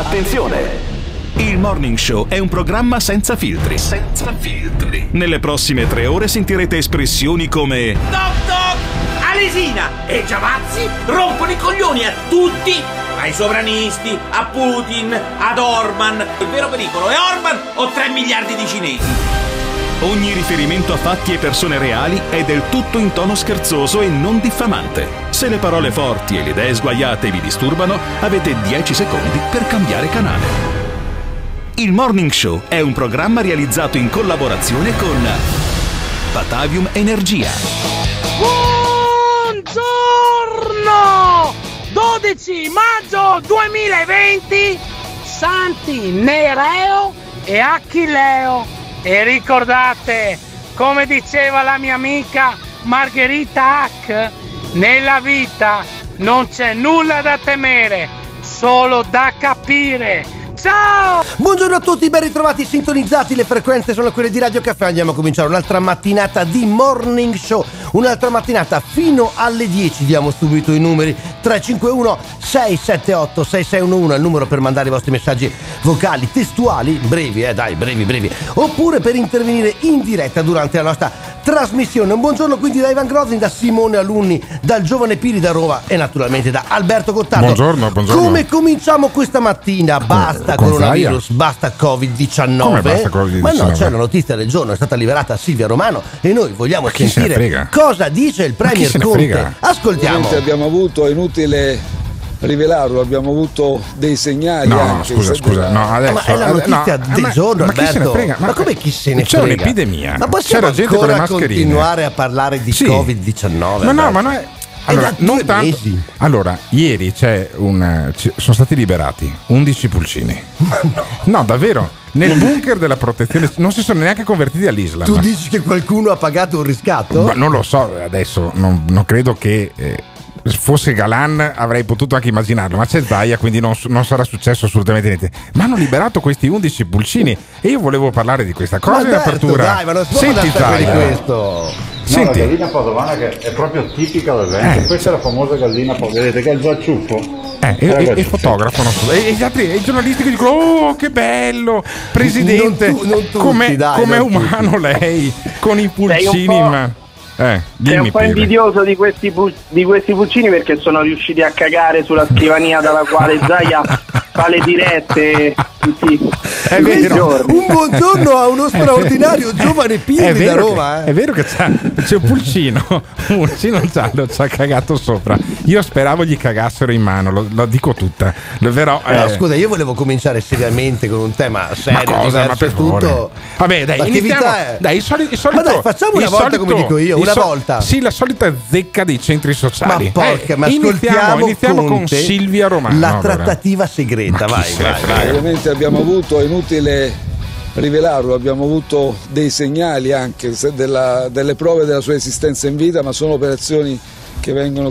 Attenzione! Il Morning Show è un programma senza filtri. Senza filtri. Nelle prossime tre ore sentirete espressioni come Doc Doc! Alesina e Giavazzi rompono i coglioni a tutti! Ai sovranisti, a Putin, ad Orban. Il vero pericolo è Orban o 3 miliardi di cinesi? Ogni riferimento a fatti e persone reali è del tutto in tono scherzoso e non diffamante. Se le parole forti e le idee sguaiate vi disturbano, avete 10 secondi per cambiare canale. Il Morning Show è un programma realizzato in collaborazione con Batavium Energia. Buongiorno! 12 maggio 2020 Santi Nereo e Achilleo e ricordate come diceva la mia amica Margherita Hack nella vita non c'è nulla da temere solo da capire. Ciao! Buongiorno a tutti, ben ritrovati, sintonizzati, le frequenze sono quelle di Radio Caffè, andiamo a cominciare un'altra mattinata di Morning Show, un'altra mattinata fino alle 10, diamo subito i numeri 351 678 6611 il numero per mandare i vostri messaggi vocali, testuali, brevi, eh dai, brevi, brevi, oppure per intervenire in diretta durante la nostra trasmissione. Un buongiorno quindi da Ivan Grozny, da Simone Alunni, dal giovane Piri da Roma e naturalmente da Alberto Cottardo. Buongiorno, buongiorno. Come cominciamo questa mattina? Basta con coronavirus, basta Covid-19. Come basta Covid-19? Ma no, c'è la notizia del giorno, è stata liberata Silvia Romano e noi vogliamo se sentire cosa dice il Premier Conte. Ascoltiamo. Abbiamo avuto, è inutile rivelarlo, abbiamo avuto dei segnali No, no, anche scusa, scusa, no, adesso ma è la notizia no, del ma- giorno, ma chi se ne Alberto. frega? Ma come chi se ne c'è frega? un'epidemia. Ma possiamo C'era gente con le mascherine. continuare a parlare di Sì. Covid-19? Ma no, Alberto? ma no, è. È Allora, da non tanto. mesi. Allora, ieri c'è un. sono stati liberati 11 pulcini. no. davvero. Nel bunker della protezione non si sono neanche convertiti all'Islam. Tu dici che qualcuno ha pagato un riscatto? Ma non lo so, adesso non, non credo che eh, fosse Galan avrei potuto anche immaginarlo, ma c'è Zaia, quindi non, non sarà successo assolutamente niente. Ma hanno liberato questi 11 pulcini e io volevo parlare di questa cosa in Alberto, apertura. Dai, ma può Senti Zaia, questo. No, la senti, gallina padovana che è proprio tipica del Veneto. Eh. Questa è la famosa gallina padovana, vedete che è il già ciuffo. eh, e, e- fotografano e, e gli altri e i giornalisti che dicono oh che bello presidente tu- non tutti, umano lei con i pulcini un po'- ma eh, Sei un po' Pire. invidioso di questi, pu- di questi pulcini perché sono riusciti a cagare sulla scrivania dalla quale Zaia fa le dirette tutti, È vero. Un buongiorno a uno straordinario giovane Pirri da Roma. che, eh. è vero che c'ha, c'è un pulcino, un pulcino giallo ci ha cagato sopra. Io speravo gli cagassero in mano, lo, lo dico tutta. Però, No, eh, scusa, io volevo cominciare seriamente con un tema ma serio, cosa? Ma per tutto. favore. Vabbè, dai, iniziamo. è- Dai, il soli- il solito, Ma dai, facciamo una volta come dico io, una volta. Sì, la solita zecca dei centri sociali. Ma porca, Eh, ma iniziamo, ascoltiamo iniziamo con Conte, Silvia Romano. La allora. trattativa segreta, Ma vai, vai, vai. Abbiamo avuto, è inutile rivelarlo, abbiamo avuto dei segnali anche della- delle prove della sua esistenza in vita, ma sono operazioni che vengono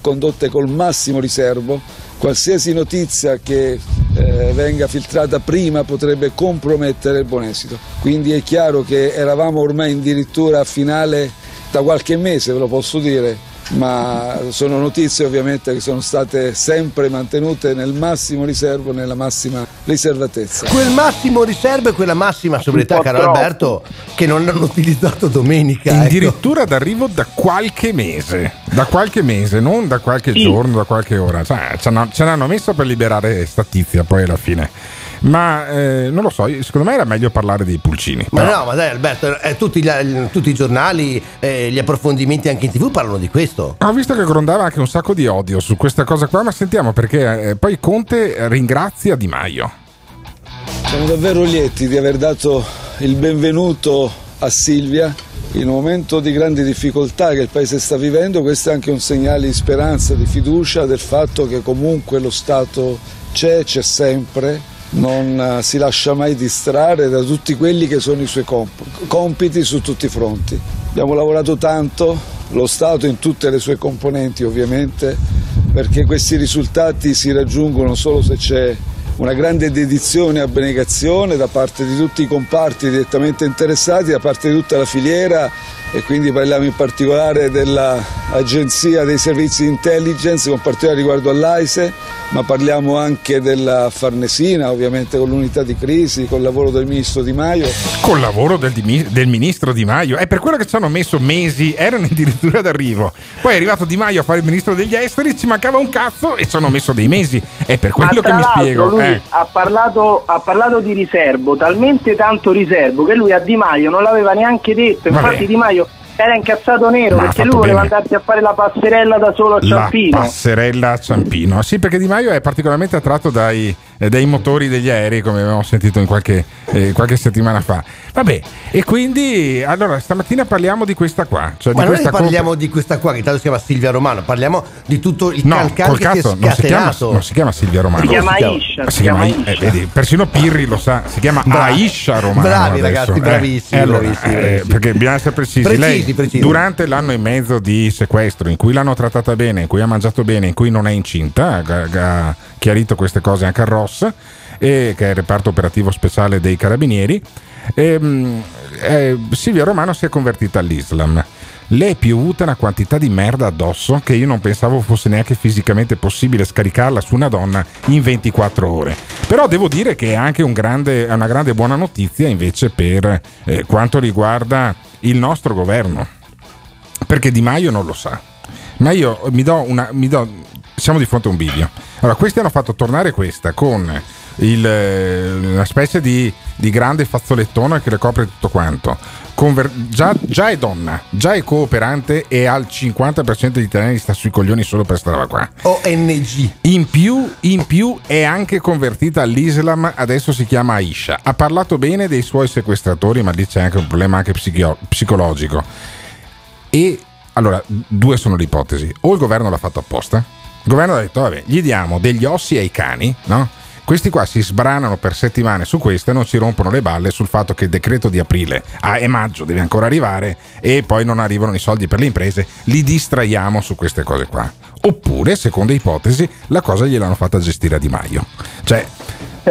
condotte col massimo riservo. Qualsiasi notizia che eh, venga filtrata prima potrebbe compromettere il buon esito. Quindi è chiaro che eravamo ormai addirittura a finale da qualche mese, ve lo posso dire, ma sono notizie ovviamente che sono state sempre mantenute nel massimo riservo, nella massima riservatezza. Quel massimo riservo e quella massima sobrietà, caro troppo. Alberto, che non hanno utilizzato domenica. ecco. Addirittura d'arrivo da qualche mese, da qualche mese, non da qualche Sì. giorno, da qualche ora. Cioè, ce l'hanno messo per liberare sta tizia poi alla fine. Ma eh, non lo so, secondo me era meglio parlare dei pulcini. Ma Però- no, ma dai Alberto, eh, tutti, gli, tutti i giornali, eh, gli approfondimenti anche in tv parlano di questo. Ho visto che grondava anche un sacco di odio su questa cosa qua, ma sentiamo perché eh, poi Conte ringrazia Di Maio. Siamo davvero lieti di aver dato il benvenuto a Silvia in un momento di grandi difficoltà che il Paese sta vivendo. Questo è anche un segnale di speranza, di fiducia del fatto che comunque lo Stato c'è, c'è sempre, non eh, si lascia mai distrarre da tutti quelli che sono i suoi comp- compiti su tutti i fronti. Abbiamo lavorato tanto, lo Stato in tutte le sue componenti ovviamente, perché questi risultati si raggiungono solo se c'è una grande dedizione e abnegazione da parte di tutti i comparti direttamente interessati, da parte di tutta la filiera e quindi parliamo in particolare dell'Agenzia dei Servizi di Intelligence con particolare riguardo all'AISE, ma parliamo anche della Farnesina, ovviamente con l'unità di crisi, col lavoro del ministro Di Maio. Col lavoro del, del ministro Di Maio, è per quello che ci hanno messo mesi, erano addirittura d'arrivo. Poi è arrivato Di Maio a fare il ministro degli esteri, ci mancava un cazzo e ci hanno messo dei mesi. È per quello Ma che mi spiego. lui eh. ha, parlato, ha parlato di riservo, talmente tanto riservo che lui a Di Maio non l'aveva neanche detto. Vabbè. Infatti Di Maio era incazzato nero Ma perché lui voleva bene. andarsi a fare la passerella da solo a La Ciampino. passerella a Ciampino. Sì, perché Di Maio è particolarmente attratto dai, eh, dai motori degli aerei, come avevamo sentito in qualche, eh, qualche settimana fa. Vabbè, e quindi allora stamattina parliamo di questa qua. Cioè Ma di noi parliamo di questa qua, che intanto si chiama Silvia Romano, parliamo di tutto il No, cancan col che si è cazzo, non si, chiama, scatenato. non si chiama Silvia Romano. Si chiama si chiama? Aisha. Si chiama, Aisha. eh, vedi, persino Pirri lo sa, si chiama Bra- Aisha Romano. Bravi, adesso. ragazzi, Eh, bravissimi, eh, allora, bravissimi, eh, bravissimi. perché bisogna essere precisi. Precisi, Lei, precisi. durante l'anno e mezzo di sequestro, in cui l'hanno trattata bene, in cui ha mangiato bene, in cui non è incinta, ha, ha chiarito queste cose anche al ROS, e, che è il reparto operativo speciale dei carabinieri. ehm, eh, Silvia Romano si è convertita all'Islam. Le è piovuta una quantità di merda addosso che io non pensavo fosse neanche fisicamente possibile scaricarla su una donna in 24 ore. Però devo dire che è anche un grande- una grande buona notizia invece per eh, quanto riguarda il nostro governo. Perché Di Maio non lo sa. Ma io mi do una. Mi do, siamo di fronte a un bivio. Allora, questi hanno fatto tornare questa con il, eh, una specie di, di grande fazzolettone che le copre tutto quanto. Conver- già, già è donna, già è cooperante e al 50% degli italiani sta sui coglioni solo per stare roba qua. ONG. In più, in più è anche convertita all'Islam, adesso si chiama Aisha. Ha parlato bene dei suoi sequestratori, ma lì c'è anche un problema anche psichio- psicologico. E allora, due sono le ipotesi. O il governo l'ha fatto apposta. Il governo ha detto, vabbè, gli diamo degli ossi ai cani, no? Questi qua si sbranano per settimane su questo e non ci rompono le balle sul fatto che il decreto di aprile a e maggio deve ancora arrivare e poi non arrivano i soldi per le imprese, li distraiamo su queste cose qua. Oppure, seconda ipotesi, la cosa gliel'hanno fatta gestire a Di Maio. Cioè,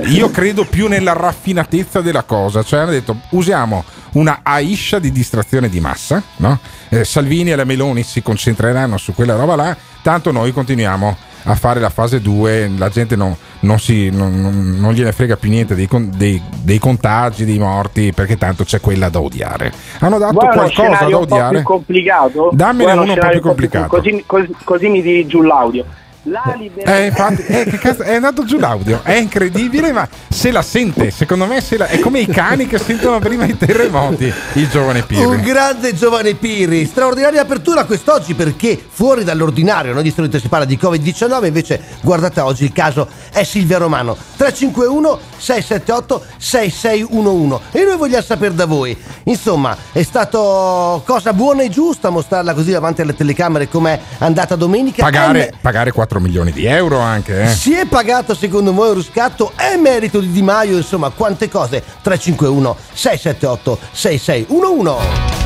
io credo più nella raffinatezza della cosa, cioè hanno detto usiamo una Aisha di distrazione di massa, no? Eh, Salvini e la Meloni si concentreranno su quella roba là, tanto noi continuiamo a fare la fase 2, la gente non, non si, non, non- gliene frega più niente dei, dei- dei contagi, dei morti, perché tanto c'è quella da odiare. Hanno dato Vuoi uno qualcosa da odiare? più complicato? Dammene Vuoi uno un po' più complicato. Così, così- così mi tiri giù l'audio. La libertà. Eh, infatti, eh, che cazzo, è andato giù l'audio, è incredibile, ma se la sente, secondo me se la- è come i cani che sentono prima i terremoti, il giovane Un Pirri. grande giovane Piri, straordinaria apertura quest'oggi perché fuori dall'ordinario, no? di solito si parla di Covid-19, invece guardate oggi il caso è Silvia Romano, 351 678 6611 e noi vogliamo sapere da voi, insomma è stato cosa buona e giusta mostrarla così davanti alle telecamere com'è andata domenica? Pagare, È me- pagare 4 milioni di euro anche, eh. si è pagato secondo voi un riscatto? È merito di Di Maio, insomma, quante cose? 351 678 6611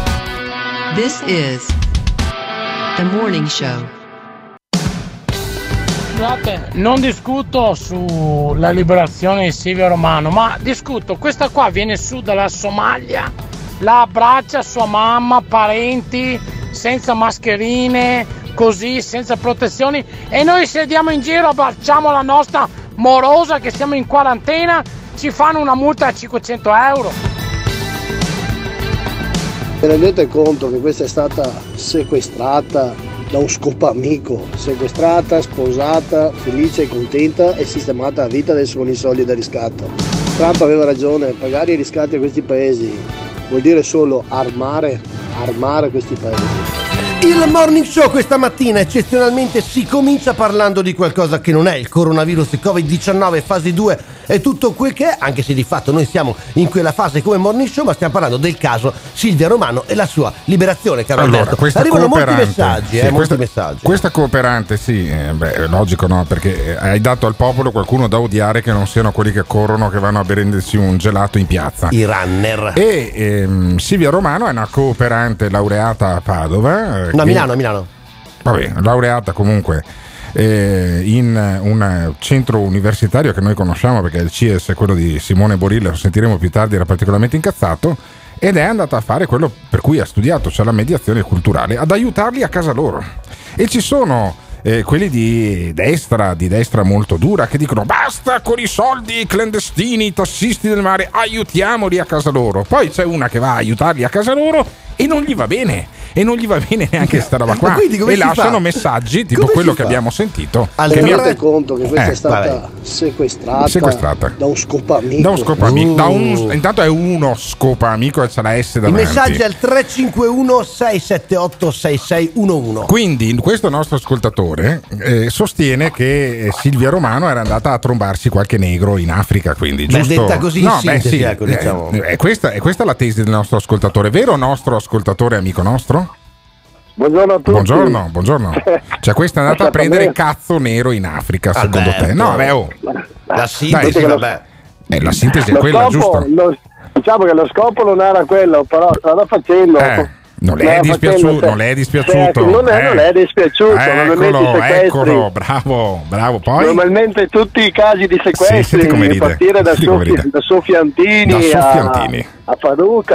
This is the morning show. Scusate, non discuto sulla liberazione di Silvio Romano, ma discuto, questa qua viene su dalla Somalia, la abbraccia sua mamma, parenti, senza mascherine, così, senza protezioni, e noi sediamo in giro, abbracciamo la nostra morosa che siamo in quarantena, ci fanno una multa a 500 euro. Vi rendete conto che questa è stata sequestrata da un scopamico, sequestrata, sposata, felice e contenta e sistemata a vita adesso con i soldi da riscatto. Trump aveva ragione, pagare i riscatti a questi paesi vuol dire solo armare, armare questi paesi. Il morning show questa mattina eccezionalmente si comincia parlando di qualcosa che non è il coronavirus Covid-19 fase 2 e tutto quel che è, anche se di fatto noi siamo in quella fase come morning show, ma stiamo parlando del caso Silvia Romano e la sua liberazione, caro Allora, Alberto. Arrivano molti messaggi, sì, eh, molti questa, messaggi. questa cooperante, sì, eh, beh, è logico, no? Perché eh, hai dato al popolo qualcuno da odiare che non siano quelli che corrono, che vanno a berendersi un gelato in piazza. I runner. E ehm, Silvia Romano è una cooperante laureata a Padova. eh, No, a Milano, a Milano. Vabbè, laureata comunque eh, in un centro universitario che noi conosciamo perché il CIES è quello di Simone Borilla, lo sentiremo più tardi, era particolarmente incazzato. ed è andata a fare quello per cui ha studiato, cioè la mediazione culturale, ad aiutarli a casa loro. E ci sono eh, quelli di destra, di destra molto dura, che dicono basta con i soldi clandestini, i tassisti del mare, aiutiamoli a casa loro. Poi c'è una che va a aiutarli a casa loro e non gli va bene. E non gli va bene neanche questa roba qua. Quindi E lasciano fa? messaggi tipo Come quello che fa? abbiamo sentito. Al che mi ha- conto che questa Eh, è stata vabbè. sequestrata, Sequestrata. da un scopa amico. Da un scopa amico. Uh. da un- intanto è uno scopa amico e c'è la S I davanti. messaggi al 351 678 6611. Quindi questo nostro ascoltatore eh, sostiene che eh, Silvia Romano era andata a trombarsi qualche negro in Africa, quindi Beh, giusto? detta così in no, beh, sintesi, sì, ecco, diciamo. eh, è, questa, è questa la tesi del nostro ascoltatore, vero nostro ascoltatore amico nostro? Buongiorno a tutti. Buongiorno, buongiorno. Cioè questa è andata a prendere Esattamente. cazzo nero in Africa, secondo te? No, beh, oh. La sintesi, Dai, vabbè. Eh, la sintesi è Lo quella, scopo, giusto? lo- diciamo che lo scopo non era quello, però strada facendo. Eh, non le è dispiaciuto, non le è dispiaciuto. non, è, eh. non è dispiaciuto, normalmente i Eccolo, eccolo, bravo, bravo. Poi Normalmente tutti i casi di Sì, sequestri, ride, partire da, Sofi- da Sofiantini, Da a, Sofiantini. a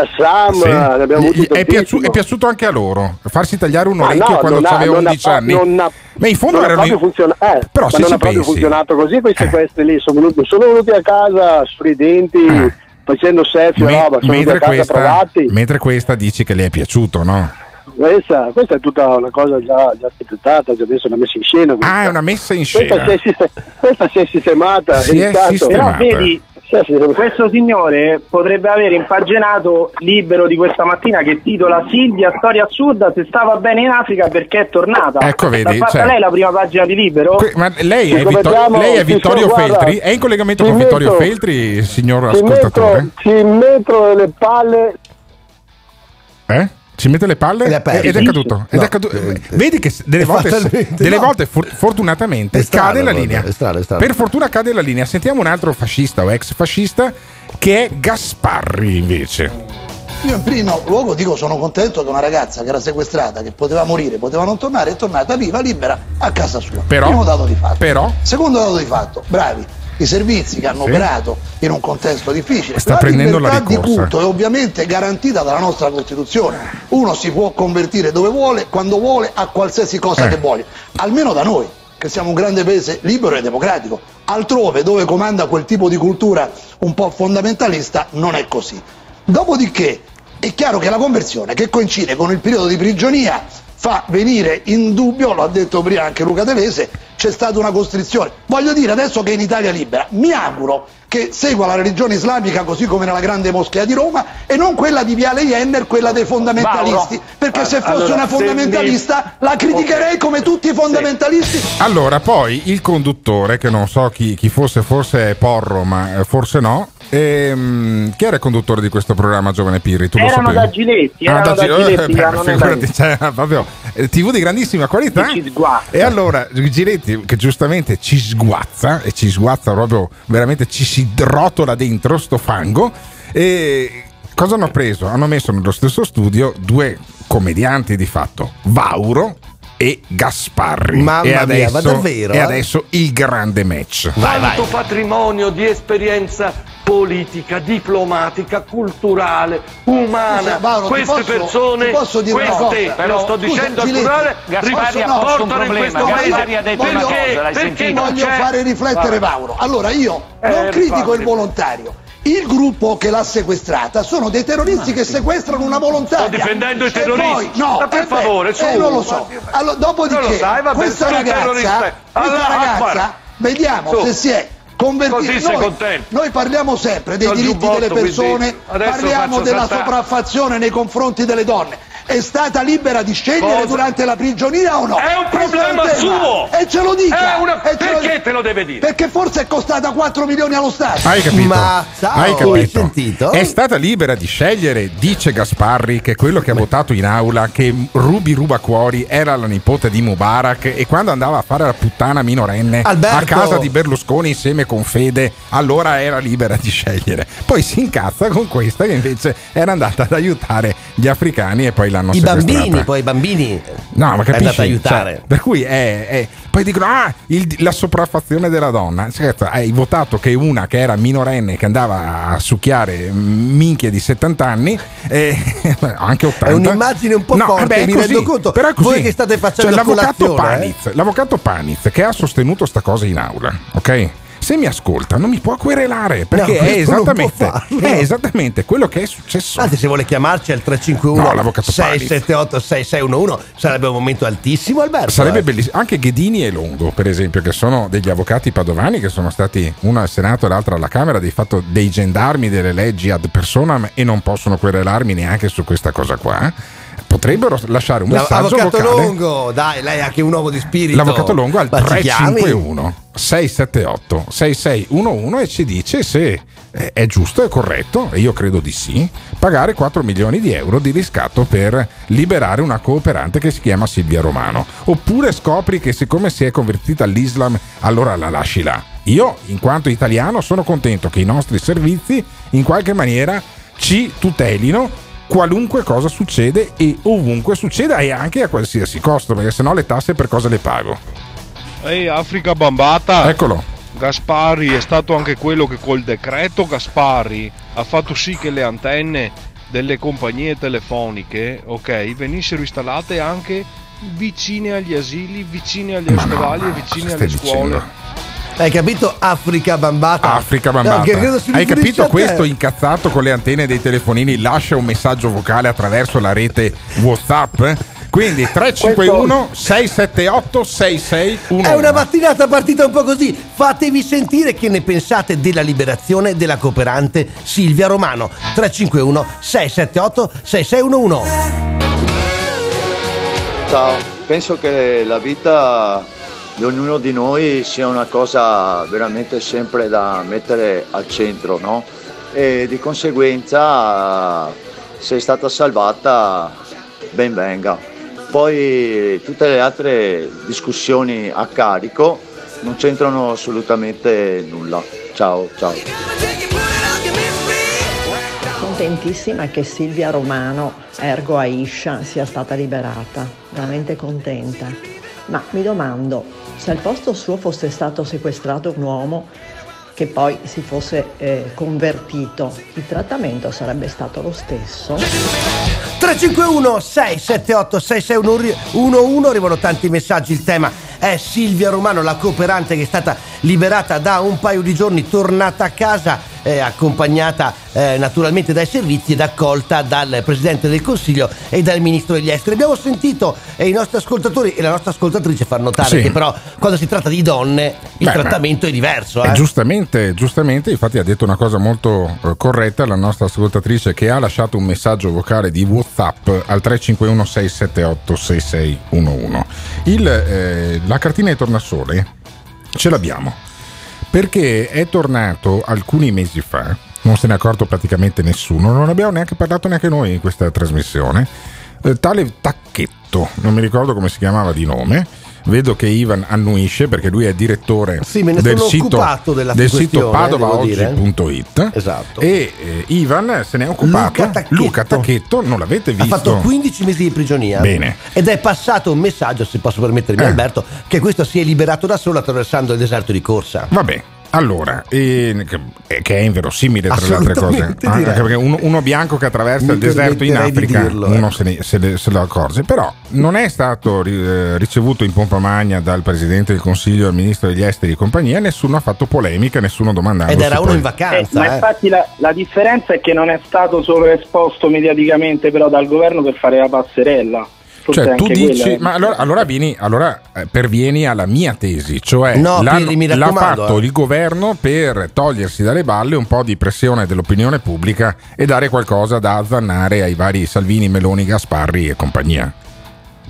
a Sam, Sì. abbiamo è, piaciu- è piaciuto anche a loro farsi tagliare un orecchio no, quando ha- aveva non ha 11 fa- anni. non ha- Ma in fondo non ha erano proprio funziona- eh, Però se non ha proprio pensi- funzionato così quei Eh. sequestri lì, sono venuti, sono venuti a casa sorridenti, Eh. Facendo selfie, Me- roba, mentre, questa, mentre questa dici che le è piaciuto, no? Questa, questa è tutta una cosa già, già architettata, già adesso una messa in scena. Ah, è una messa in Questa scena. si è, siste- questa si è sistemata. Si è intanto. sistemata. Però vedi, si è sistemata. Questo signore potrebbe aver impaginato libero di questa mattina che titola Silvia, storia assurda, se stava bene in Africa perché è tornata. Ecco, vedi, L'ha cioè- lei la prima pagina di libero? Que- ma lei è, Vittor- lei è Vittorio guarda, Feltri? È in collegamento con Vittorio metto- Feltri, signor Ci ascoltatore? metto, ci metto le palle. Eh? Ci mette le palle Le palle. ed è caduto. Ed No, è caduto. eh, Vedi che delle è volte, delle no. volte for- fortunatamente È strano, cade la linea. è strano, è strano. Per fortuna cade la linea. Sentiamo un altro fascista o ex fascista che è Gasparri invece. Io in primo luogo dico sono contento che una ragazza che era sequestrata, che poteva morire, poteva non tornare, è tornata viva, libera, a casa sua. Però- Primo dato di fatto. però- Secondo dato di fatto, bravi. I servizi che hanno Sì. operato in un contesto difficile. Sta la prendendo la libertà di ricorsa. culto è ovviamente garantita dalla nostra Costituzione. Uno si può convertire dove vuole, quando vuole, a qualsiasi cosa Eh. che voglia. Almeno da noi, che siamo un grande paese libero e democratico. Altrove, dove comanda quel tipo di cultura un po' fondamentalista, non è così. Dopodiché è chiaro che la conversione, che coincide con il periodo di prigionia, fa venire in dubbio, lo ha detto prima anche Luca Telese, c'è stata una costrizione. Voglio dire, adesso che è in Italia libera, mi auguro che segua la religione islamica così come nella grande moschea di Roma e non quella di Viale Jenner, quella dei fondamentalisti, Mauro, perché se fosse allora, una se mi- fondamentalista la criticherei come tutti i fondamentalisti. Allora, poi il conduttore, che non so chi, chi fosse, forse è Porro, ma eh, forse no. Ehm, chi era il conduttore di questo programma, Giovane Pirri? Tu lo Erano da Giletti, Ah, erano da Gi- Giletti, eh, beh, figurati, cioè, proprio eh, TV di grandissima qualità. Sguazza. E allora Giletti, che giustamente ci sguazza, e ci sguazza proprio veramente ci si rotola dentro sto fango. E cosa hanno preso? Hanno messo nello stesso studio due commedianti di fatto, Vauro e Gasparri. Mamma e mia, adesso, ma davvero, E eh? adesso il grande match. Vai, vai. Tanto patrimonio di esperienza politica, diplomatica, culturale, umana. Scusa, Mauro, queste posso- persone, queste, cosa? ve lo sto Scusa, dicendo al plurale, Gasparri ri- ha posto un portano in questo paese ha detto una perché, cosa, perché non voglio c'è- fare riflettere Vabbè. Mauro. Allora io Eh, non critico il volontario. Il gruppo che l'ha sequestrata sono dei terroristi che sequestrano una volontaria. Sto difendendo i E terroristi. poi, no, Ma per eh beh, favore, su. eh, non lo so. Allora, dopodiché, lo sai, vabbè, questa sono ragazza, questa Allah ragazza, Akbar. vediamo Su. se si è convertita. Noi, noi parliamo sempre dei Col diritti giubbotto, delle persone, parliamo della saltare. sopraffazione nei confronti delle donne. È stata libera di scegliere Cosa? durante la prigionia o no? È un problema tema. suo. E ce lo dica. È una- E ce lo perché dica. te lo deve dire? Perché forse è costata 4 milioni allo Stato. Hai capito? Ma ciao, Hai hai capito? sentito? È stata libera di scegliere, dice Gasparri, che è quello che ha votato in aula, che Rubi Rubacuori era la nipote di Mubarak e quando andava a fare la puttana minorenne Alberto. a casa di Berlusconi insieme con Fede, allora era libera di scegliere. Poi si incazza con questa che invece era andata ad aiutare gli africani e poi l'hanno I bambini, poi i bambini. No, ma È andata capisci? a aiutare. Cioè, per cui è, è- Poi dicono: Ah, il- la liberazione della donna. Certo, hai votato che una che era minorenne che andava a succhiare minchie di 70 anni, eh, anche 80. È un'immagine un po' No, forte, vabbè, mi così, rendo conto. però così. Voi che state facendo Cioè, l'avvocato colazione, eh? Paniz, l'avvocato Paniz che ha sostenuto sta cosa in aula, ok? Se mi ascolta non mi può querelare perché No, è, esattamente, è esattamente quello che è successo. Anzi, se vuole chiamarci al 351 No, l'avvocato Paniz. 678 6611 sarebbe un momento altissimo, Alberto. Sarebbe eh. bellissimo. Anche Ghedini e Longo, per esempio, che sono degli avvocati padovani che sono stati uno al Senato e l'altro alla Camera, di fatto dei gendarmi delle leggi ad personam e non possono querelarmi neanche su questa cosa qua. Potrebbero lasciare un messaggio L'avvocato vocale. Longo, dai, lei è anche un uomo di spirito. L'avvocato Longo al Ma ci chiami? 351 678 6611 e ci dice se eh, è giusto e corretto, e io credo di sì, pagare 4 milioni di euro di riscatto per liberare una cooperante che si chiama Silvia Romano. Oppure scopri che siccome si è convertita all'Islam, allora la lasci là. Io, in quanto italiano, sono contento che i nostri servizi in qualche maniera ci tutelino qualunque cosa succede e ovunque succeda e anche a qualsiasi costo, perché sennò le tasse per cosa le pago? Ehi, Africa Bambata. Eccolo. Gaspari è stato anche quello che col decreto Gaspari ha fatto sì che le antenne delle compagnie telefoniche, ok, venissero installate anche vicine agli asili, vicine agli ospedali e vicine alle scuole. Hai capito? Africa bambata. Africa bambata. No, Hai capito questo incazzato con le antenne dei telefonini lascia un messaggio vocale attraverso la rete WhatsApp? Quindi 351 678 6611. È una mattinata partita un po' così. Fatevi sentire che ne pensate della liberazione della cooperante Silvia Romano. 351 678 6611. Ciao, penso che la vita di ognuno di noi sia una cosa veramente sempre da mettere al centro, no? E di conseguenza se è stata salvata, ben venga. Poi tutte le altre discussioni a carico non c'entrano assolutamente nulla. Ciao, ciao. Contentissima che Silvia Romano, ergo Aisha, sia stata liberata, veramente contenta. Ma mi domando, se al posto suo fosse stato sequestrato un uomo che poi si fosse eh, convertito, il trattamento sarebbe stato lo stesso? 351 678 6611 arrivano tanti messaggi il tema è Silvia Romano la cooperante che è stata liberata da un paio di giorni tornata a casa eh, accompagnata eh, naturalmente dai servizi ed accolta dal Presidente del Consiglio e dal Ministro degli Esteri abbiamo sentito eh, i nostri ascoltatori e la nostra ascoltatrice far notare Sì. che però quando si tratta di donne il Beh, trattamento è diverso eh? giustamente, giustamente, infatti ha detto una cosa molto eh, corretta la nostra ascoltatrice che ha lasciato un messaggio vocale di WhatsApp al 351 678 6611. Il, eh, la cartina di tornasole ce l'abbiamo perché è tornato alcuni mesi fa, non se ne è accorto praticamente nessuno, non abbiamo neanche parlato neanche noi in questa trasmissione, eh, tale Tacchetto, non mi ricordo come si chiamava di nome. Vedo che Ivan annuisce perché lui è direttore Sì, me ne del sono sito, occupato della del sito dire. padovaoggi.it Esatto. e eh, Ivan se ne è occupato Luca Tacchetto. Luca Tacchetto, non l'avete ha visto fatto 15 mesi di prigionia Bene. ed è passato un messaggio se posso permettermi Eh. Alberto che questo si è liberato da solo attraversando il deserto di corsa Vabbè, allora, eh, che, eh, è inverosimile tra le altre cose, Assolutamente, anche direi. perché uno, uno bianco che attraversa Mi il deserto in Africa, dirlo, uno eh. se, ne, se, le- se lo accorge, però non è stato ri- eh, ricevuto in pompa magna dal Presidente del Consiglio, dal Ministro degli Esteri e compagnia, nessuno ha fatto polemica, nessuno domandando. ed era uno poi- in vacanza ma eh. infatti la, la differenza è che non è stato solo esposto mediaticamente però dal governo per fare la passerella. Cioè, tu dici, quella ma allora, allora vieni, allora eh, pervieni alla mia tesi, cioè No, mi l'ha fatto eh. il governo per togliersi dalle balle un po' di pressione dell'opinione pubblica e dare qualcosa da azzannare ai vari Salvini, Meloni, Gasparri e compagnia.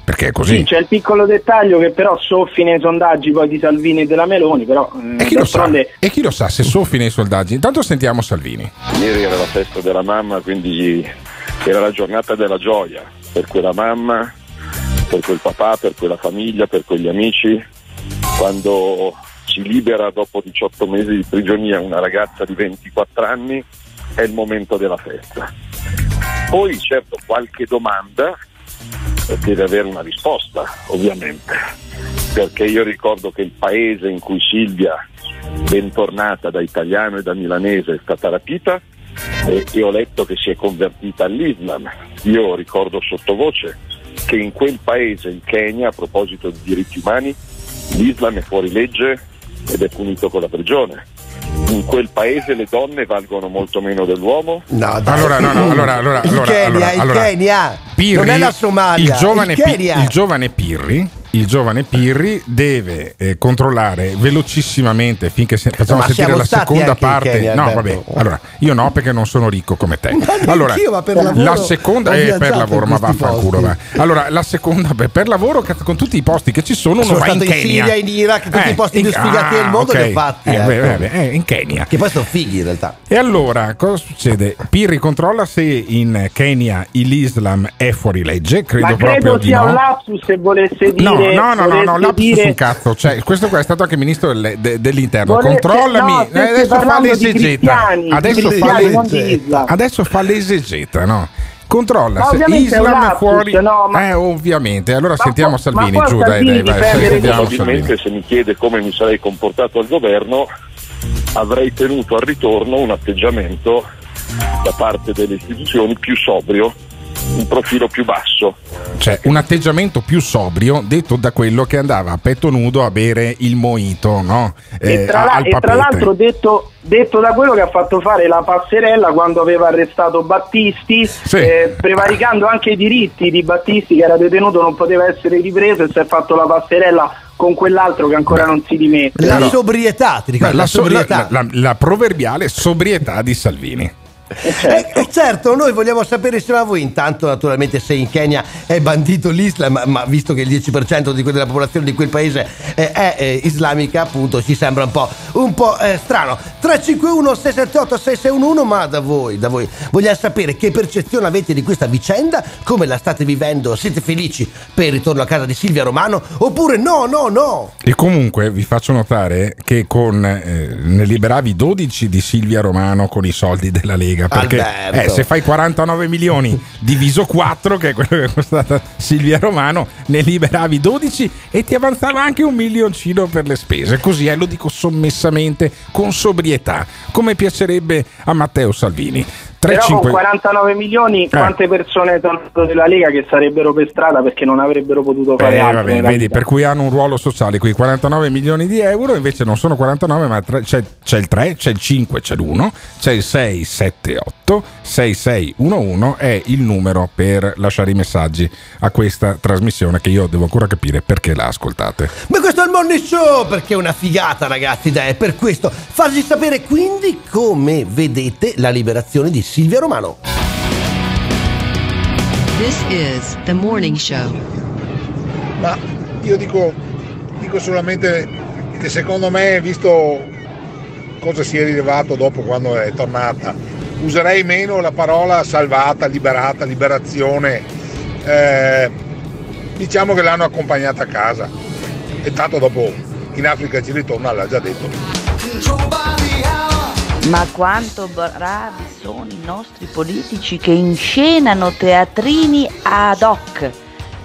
Perché è così. Sì, c'è il piccolo dettaglio che però soffi nei sondaggi poi di Salvini e della Meloni, però eh, E chi, lo sa, d'altronde e chi lo sa se soffi nei soldaggi? Intanto sentiamo Salvini. Ieri era la festa della mamma, quindi era la giornata della gioia per quella mamma, per quel papà, per quella famiglia, per quegli amici. Quando si libera dopo 18 mesi di prigionia una ragazza di 24 anni è il momento della festa. Poi certo qualche domanda deve avere una risposta, ovviamente. perché io ricordo che il paese in cui Silvia, bentornata da italiano e da milanese, è stata rapita e, e ho letto che si è convertita all'Islam. Io ricordo sottovoce che in quel paese, il Kenya, a proposito di diritti umani, l'Islam è fuori legge ed è punito con la prigione. In quel paese le donne valgono molto meno dell'uomo. No, dai. Allora, no, no, allora, allora, il allora, Kenya, allora, il allora. Kenya. Pirri, non è la Somalia. il giovane, il Pi- Kenya. il giovane Pirri, il giovane Pirri deve eh, controllare velocissimamente finché se- facciamo ma sentire la seconda in parte. Kenya, no, vabbè, allora io no perché non sono ricco come te. neanche Allora, io, ma per lavoro la seconda eh, per lavoro, in ma vaffanculo. va. Allora, la seconda beh, per lavoro con tutti i posti che ci sono, Sono uno va in stato in Kenya. Siria, in Iraq, tutti i posti più sfigati del mondo ok. li ho fatti, Eh, ecco. beh, beh, beh, eh, in Kenya. Che poi sono fighi in realtà. E allora, cosa succede? Pirri controlla se in Kenya l'Islam è fuori legge, credo Ma proprio credo di sia no. un lapsus se volesse dire. No, no, no, no, lapsus dire- un cazzo. Cioè, questo qua è stato anche ministro del- de- dell'interno. Volesse- Controllami. no, eh, adesso fa l'esegeta. Adesso adesso fa l'esegeta, no? Controlla Ma se Islam è lapsus, fuori. no, ma- Eh, ovviamente. Allora sentiamo ma Salvini. Giù, dai, Salvini dai, vai. Sentiamo Salvini. Se mi chiede come mi sarei comportato al governo, avrei tenuto al ritorno un atteggiamento da parte delle istituzioni più sobrio, un profilo più basso. Cioè, un atteggiamento più sobrio detto da quello che andava a petto nudo a bere il moito, no? E Eh, tra, la- al e tra l'altro detto, detto da quello che ha fatto fare la passerella quando aveva arrestato Battisti, eh, prevaricando anche i diritti di Battisti che era detenuto non poteva essere ripreso e si è fatto la passerella con quell'altro che ancora non si dimette. La sobrietà, ti ricordi? la, La, la- sobrietà. la- la proverbiale sobrietà di Salvini. Eh, eh, certo, noi vogliamo sapere insieme a voi. Intanto, naturalmente, se in Kenya è bandito l'Islam, ma visto che il 10% di quella della popolazione di quel paese eh, è eh, islamica, appunto, ci sembra un po', un po', eh, strano. 351 678 6611 ma da voi, da voi. Vogliamo sapere che percezione avete di questa vicenda, come la state vivendo, siete felici per il ritorno a casa di Silvia Romano, oppure no, no, no. E comunque vi faccio notare che con eh, ne liberavi 12 di Silvia Romano con i soldi della Lega. Perché Alberto. eh, se fai 49 milioni diviso 4, che è quello che è costata Silvia Romano, ne liberavi 12 e ti avanzava anche un milioncino per le spese. Così eh, lo dico sommessamente, con sobrietà, come piacerebbe a Matteo Salvini. Però 3, con 5... 49 milioni quante persone sono della Lega che sarebbero per strada perché non avrebbero potuto fare Eh, altro vabbè, vedi, per cui hanno un ruolo sociale qui 49 milioni di euro, invece non sono 49, ma tre- c'è, c'è il 3, c'è il 5, c'è l'1, c'è il 6, 7, 8, 6, 6, 1, 1 è il numero per lasciare i messaggi a questa trasmissione che io devo ancora capire perché la ascoltate. Ma questo è il Morning Show! Perché è una figata ragazzi ed è per questo. Farci sapere quindi come vedete la liberazione di Silvia Romano. This is the morning show. Ma io dico, dico solamente che secondo me, visto cosa si è rilevato dopo quando è tornata, userei meno la parola salvata, liberata, liberazione. Eh, diciamo che l'hanno accompagnata a casa. E tanto dopo in Africa ci ritorna, l'ha già detto. Ma quanto bravi sono i nostri politici che inscenano teatrini ad hoc.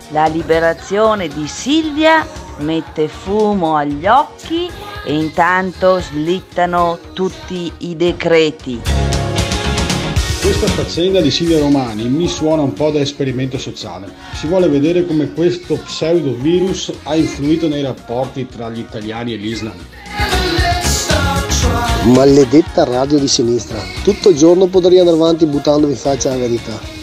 La liberazione di Silvia mette fumo agli occhi e intanto slittano tutti i decreti. Questa faccenda di Silvia Romani mi suona un po' da esperimento sociale. Si vuole vedere come questo pseudo virus ha influito nei rapporti tra gli italiani e l'Islam. Maledetta radio di sinistra. Tutto il giorno potrei andare avanti buttandomi in faccia la verità.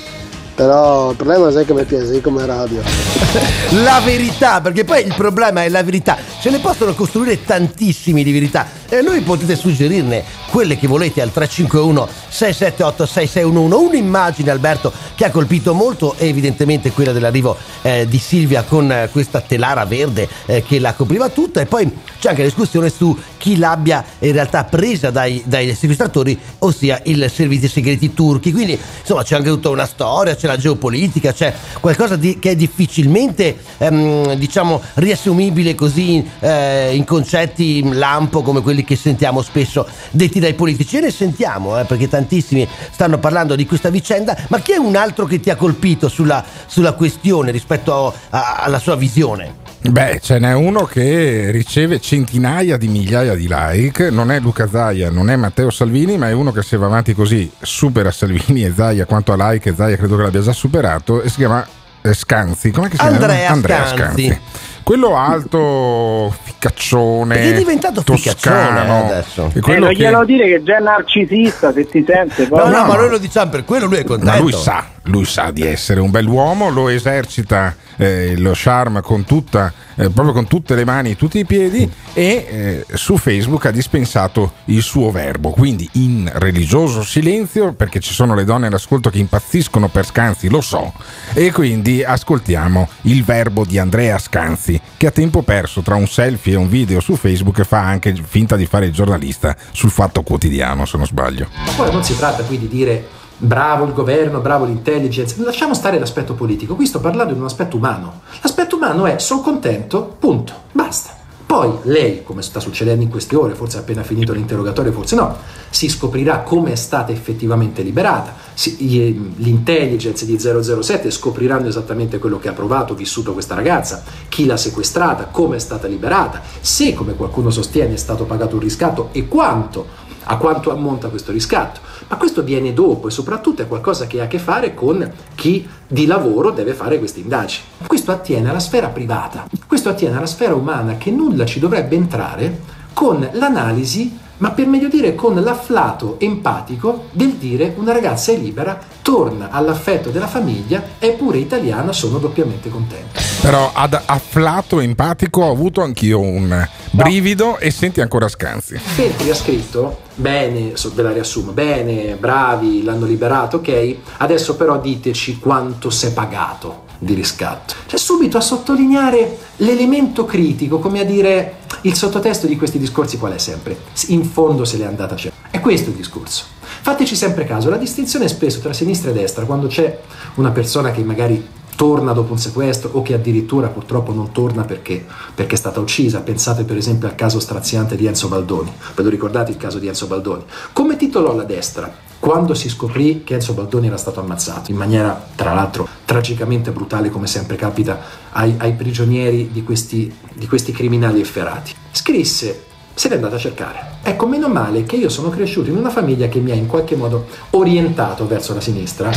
Però il problema è che mi piace come radio. La verità, perché poi il problema è la verità. Ce ne possono costruire tantissimi di verità e noi potete suggerirne quelle che volete al 351 678 6611. Un'immagine, Alberto, che ha colpito molto è evidentemente quella dell'arrivo eh, di Silvia con eh, questa telara verde eh, che la copriva tutta e poi c'è anche la discussione su chi l'abbia in realtà presa dai, dai sequestratori, ossia i servizi segreti turchi. Quindi insomma c'è anche tutta una storia, c'è la geopolitica, c'è qualcosa di, che è difficilmente ehm, diciamo riassumibile così eh, in concetti lampo come quelli che sentiamo spesso detti dai politici. E ne sentiamo, eh, perché tantissimi stanno parlando di questa vicenda, ma chi è un altro che ti ha colpito sulla, sulla questione rispetto a- alla sua visione? Beh, ce n'è uno che riceve centinaia di migliaia di like, non è Luca Zaia, non è Matteo Salvini, ma è uno che se va avanti così supera Salvini e Zaia quanto a like, Zaia credo che l'abbia già superato, e si chiama eh, Scanzi. Com'è che si Andrea chiama? Scanzi. Quello alto, ficcaccione. Perché è diventato toscano adesso. È Eh, non che- glielo dire che già è narcisista se ti sente poi. No, no, ma noi lo diciamo per quello, lui è contento. Ma lui sa, lui sa di essere un bell'uomo, lo esercita eh, lo charme con tutta, eh, proprio con tutte le mani e tutti i piedi e eh, su Facebook ha dispensato il suo verbo, quindi in religioso silenzio perché ci sono le donne all'ascolto che impazziscono per Scanzi, lo so, e quindi ascoltiamo il verbo di Andrea Scanzi che a tempo perso tra un selfie e un video su Facebook fa anche finta di fare il giornalista sul fatto quotidiano se non sbaglio. Ma poi non si tratta qui di dire bravo il governo, bravo l'intelligence, lasciamo stare l'aspetto politico, qui sto parlando di un aspetto umano. L'aspetto umano è sono contento, punto, basta. Poi lei, come sta succedendo in queste ore, forse appena finito l'interrogatorio, forse no, si scoprirà come è stata effettivamente liberata, si- l'intelligence di 007 scopriranno esattamente quello che ha provato, vissuto questa ragazza, chi l'ha sequestrata, come è stata liberata, se come qualcuno sostiene è stato pagato un riscatto e quanto a quanto ammonta questo riscatto. Ma questo viene dopo e soprattutto è qualcosa che ha a che fare con chi di lavoro deve fare queste indagini. Questo attiene alla sfera privata, questo attiene alla sfera umana che nulla ci dovrebbe entrare con l'analisi, ma per meglio dire con l'afflato empatico del dire una ragazza è libera, torna all'affetto della famiglia, è pure italiana, sono doppiamente contenta. Però ad afflato empatico ho avuto anch'io un brivido e senti ancora Scanzi. Feltri ha scritto bene, ve la riassumo, bene, bravi, l'hanno liberato, ok, adesso però diteci quanto si è pagato di riscatto. Cioè subito a sottolineare l'elemento critico, come a dire il sottotesto di questi discorsi qual è sempre? In fondo se l'è andata a cercare. È questo il discorso. Fateci sempre caso, la distinzione spesso tra sinistra e destra, quando c'è una persona che magari torna dopo un sequestro o che addirittura purtroppo non torna perché, perché è stata uccisa. Pensate per esempio al caso straziante di Enzo Baldoni. Ve lo ricordate il caso di Enzo Baldoni? Come titolò la destra quando si scoprì che Enzo Baldoni era stato ammazzato in maniera tra l'altro tragicamente brutale come sempre capita ai, ai prigionieri di questi, di questi criminali efferati? Scrisse se l'è andata a cercare. Ecco, meno male che io sono cresciuto in una famiglia che mi ha in qualche modo orientato verso la sinistra.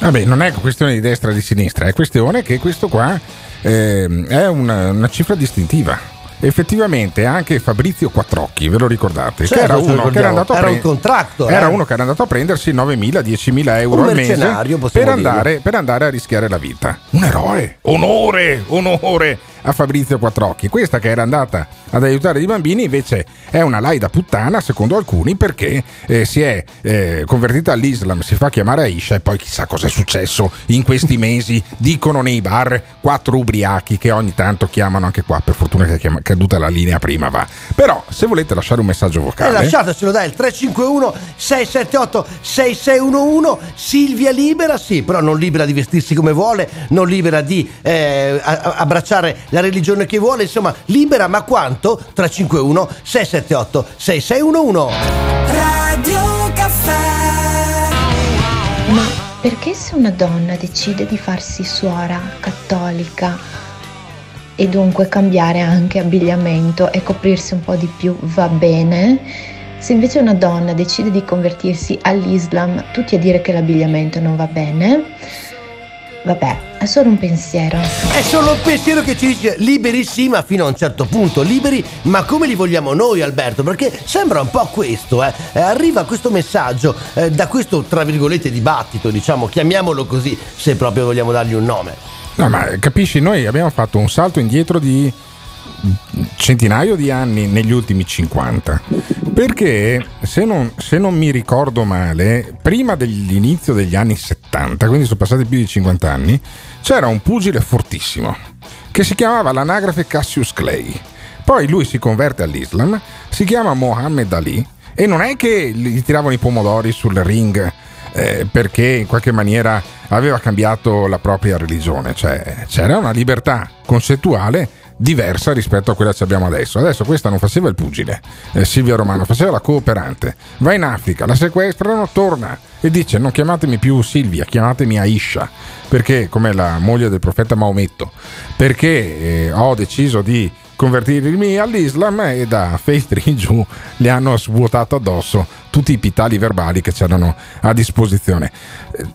Vabbè, non è questione di destra o di sinistra, è questione che questo qua ehm, è una, una cifra distintiva. Effettivamente anche Fabrizio Quattrocchi, ve lo ricordate? Certo, che era uno che era andato a Era un contractor, era eh. uno che era andato a prendersi 9.000, 10.000 euro Un al mese per andare, per andare a rischiare la vita. Un eroe, onore, onore a Fabrizio Quattrocchi. Questa che era andata ad aiutare i bambini invece è una laida puttana secondo alcuni perché eh, si è eh, convertita all'Islam, si fa chiamare Aisha e poi chissà cosa è successo in questi mesi, dicono nei bar quattro ubriachi che ogni tanto chiamano anche qua, per fortuna che è caduta la linea prima va. Però se volete lasciare un messaggio vocale... lasciatecelo dai, il 351 678 6611 Silvia libera, sì, però non libera di vestirsi come vuole, non libera di eh, abbracciare la religione che vuole, insomma, libera ma quanto? 351 678 6611 Radio Caffè. Ma perché se una donna decide di farsi suora cattolica e dunque cambiare anche abbigliamento e coprirsi un po' di più va bene? Se invece una donna decide di convertirsi all'Islam, tutti a dire che l'abbigliamento non va bene? Vabbè, è solo un pensiero. È solo un pensiero che ci dice liberi sì, ma fino a un certo punto. Liberi, ma come li vogliamo noi, Alberto? Perché sembra un po' questo, eh. Eh, Arriva questo messaggio eh, da questo, tra virgolette, dibattito, diciamo, chiamiamolo così, se proprio vogliamo dargli un nome. No, ma capisci, noi abbiamo fatto un salto indietro di centinaio di anni negli ultimi 50. Perché se non, se non mi ricordo male, prima dell'inizio degli anni 70, quindi sono passati più di 50 anni, c'era un pugile fortissimo che si chiamava l'anagrafe Cassius Clay. Poi lui si converte all'Islam, si chiama Mohammed Ali e non è che gli tiravano i pomodori sul ring eh, perché in qualche maniera aveva cambiato la propria religione, cioè c'era una libertà concettuale diversa rispetto a quella che abbiamo adesso. Adesso questa non faceva il pugile, eh, Silvia Romano, faceva la cooperante. Va in Africa, la sequestrano, torna e dice non chiamatemi più Silvia, chiamatemi Aisha, perché come la moglie del profeta Maometto, perché eh, ho deciso di convertirmi all'Islam e da Faith in giù le hanno svuotato addosso tutti i pitali verbali che c'erano a disposizione.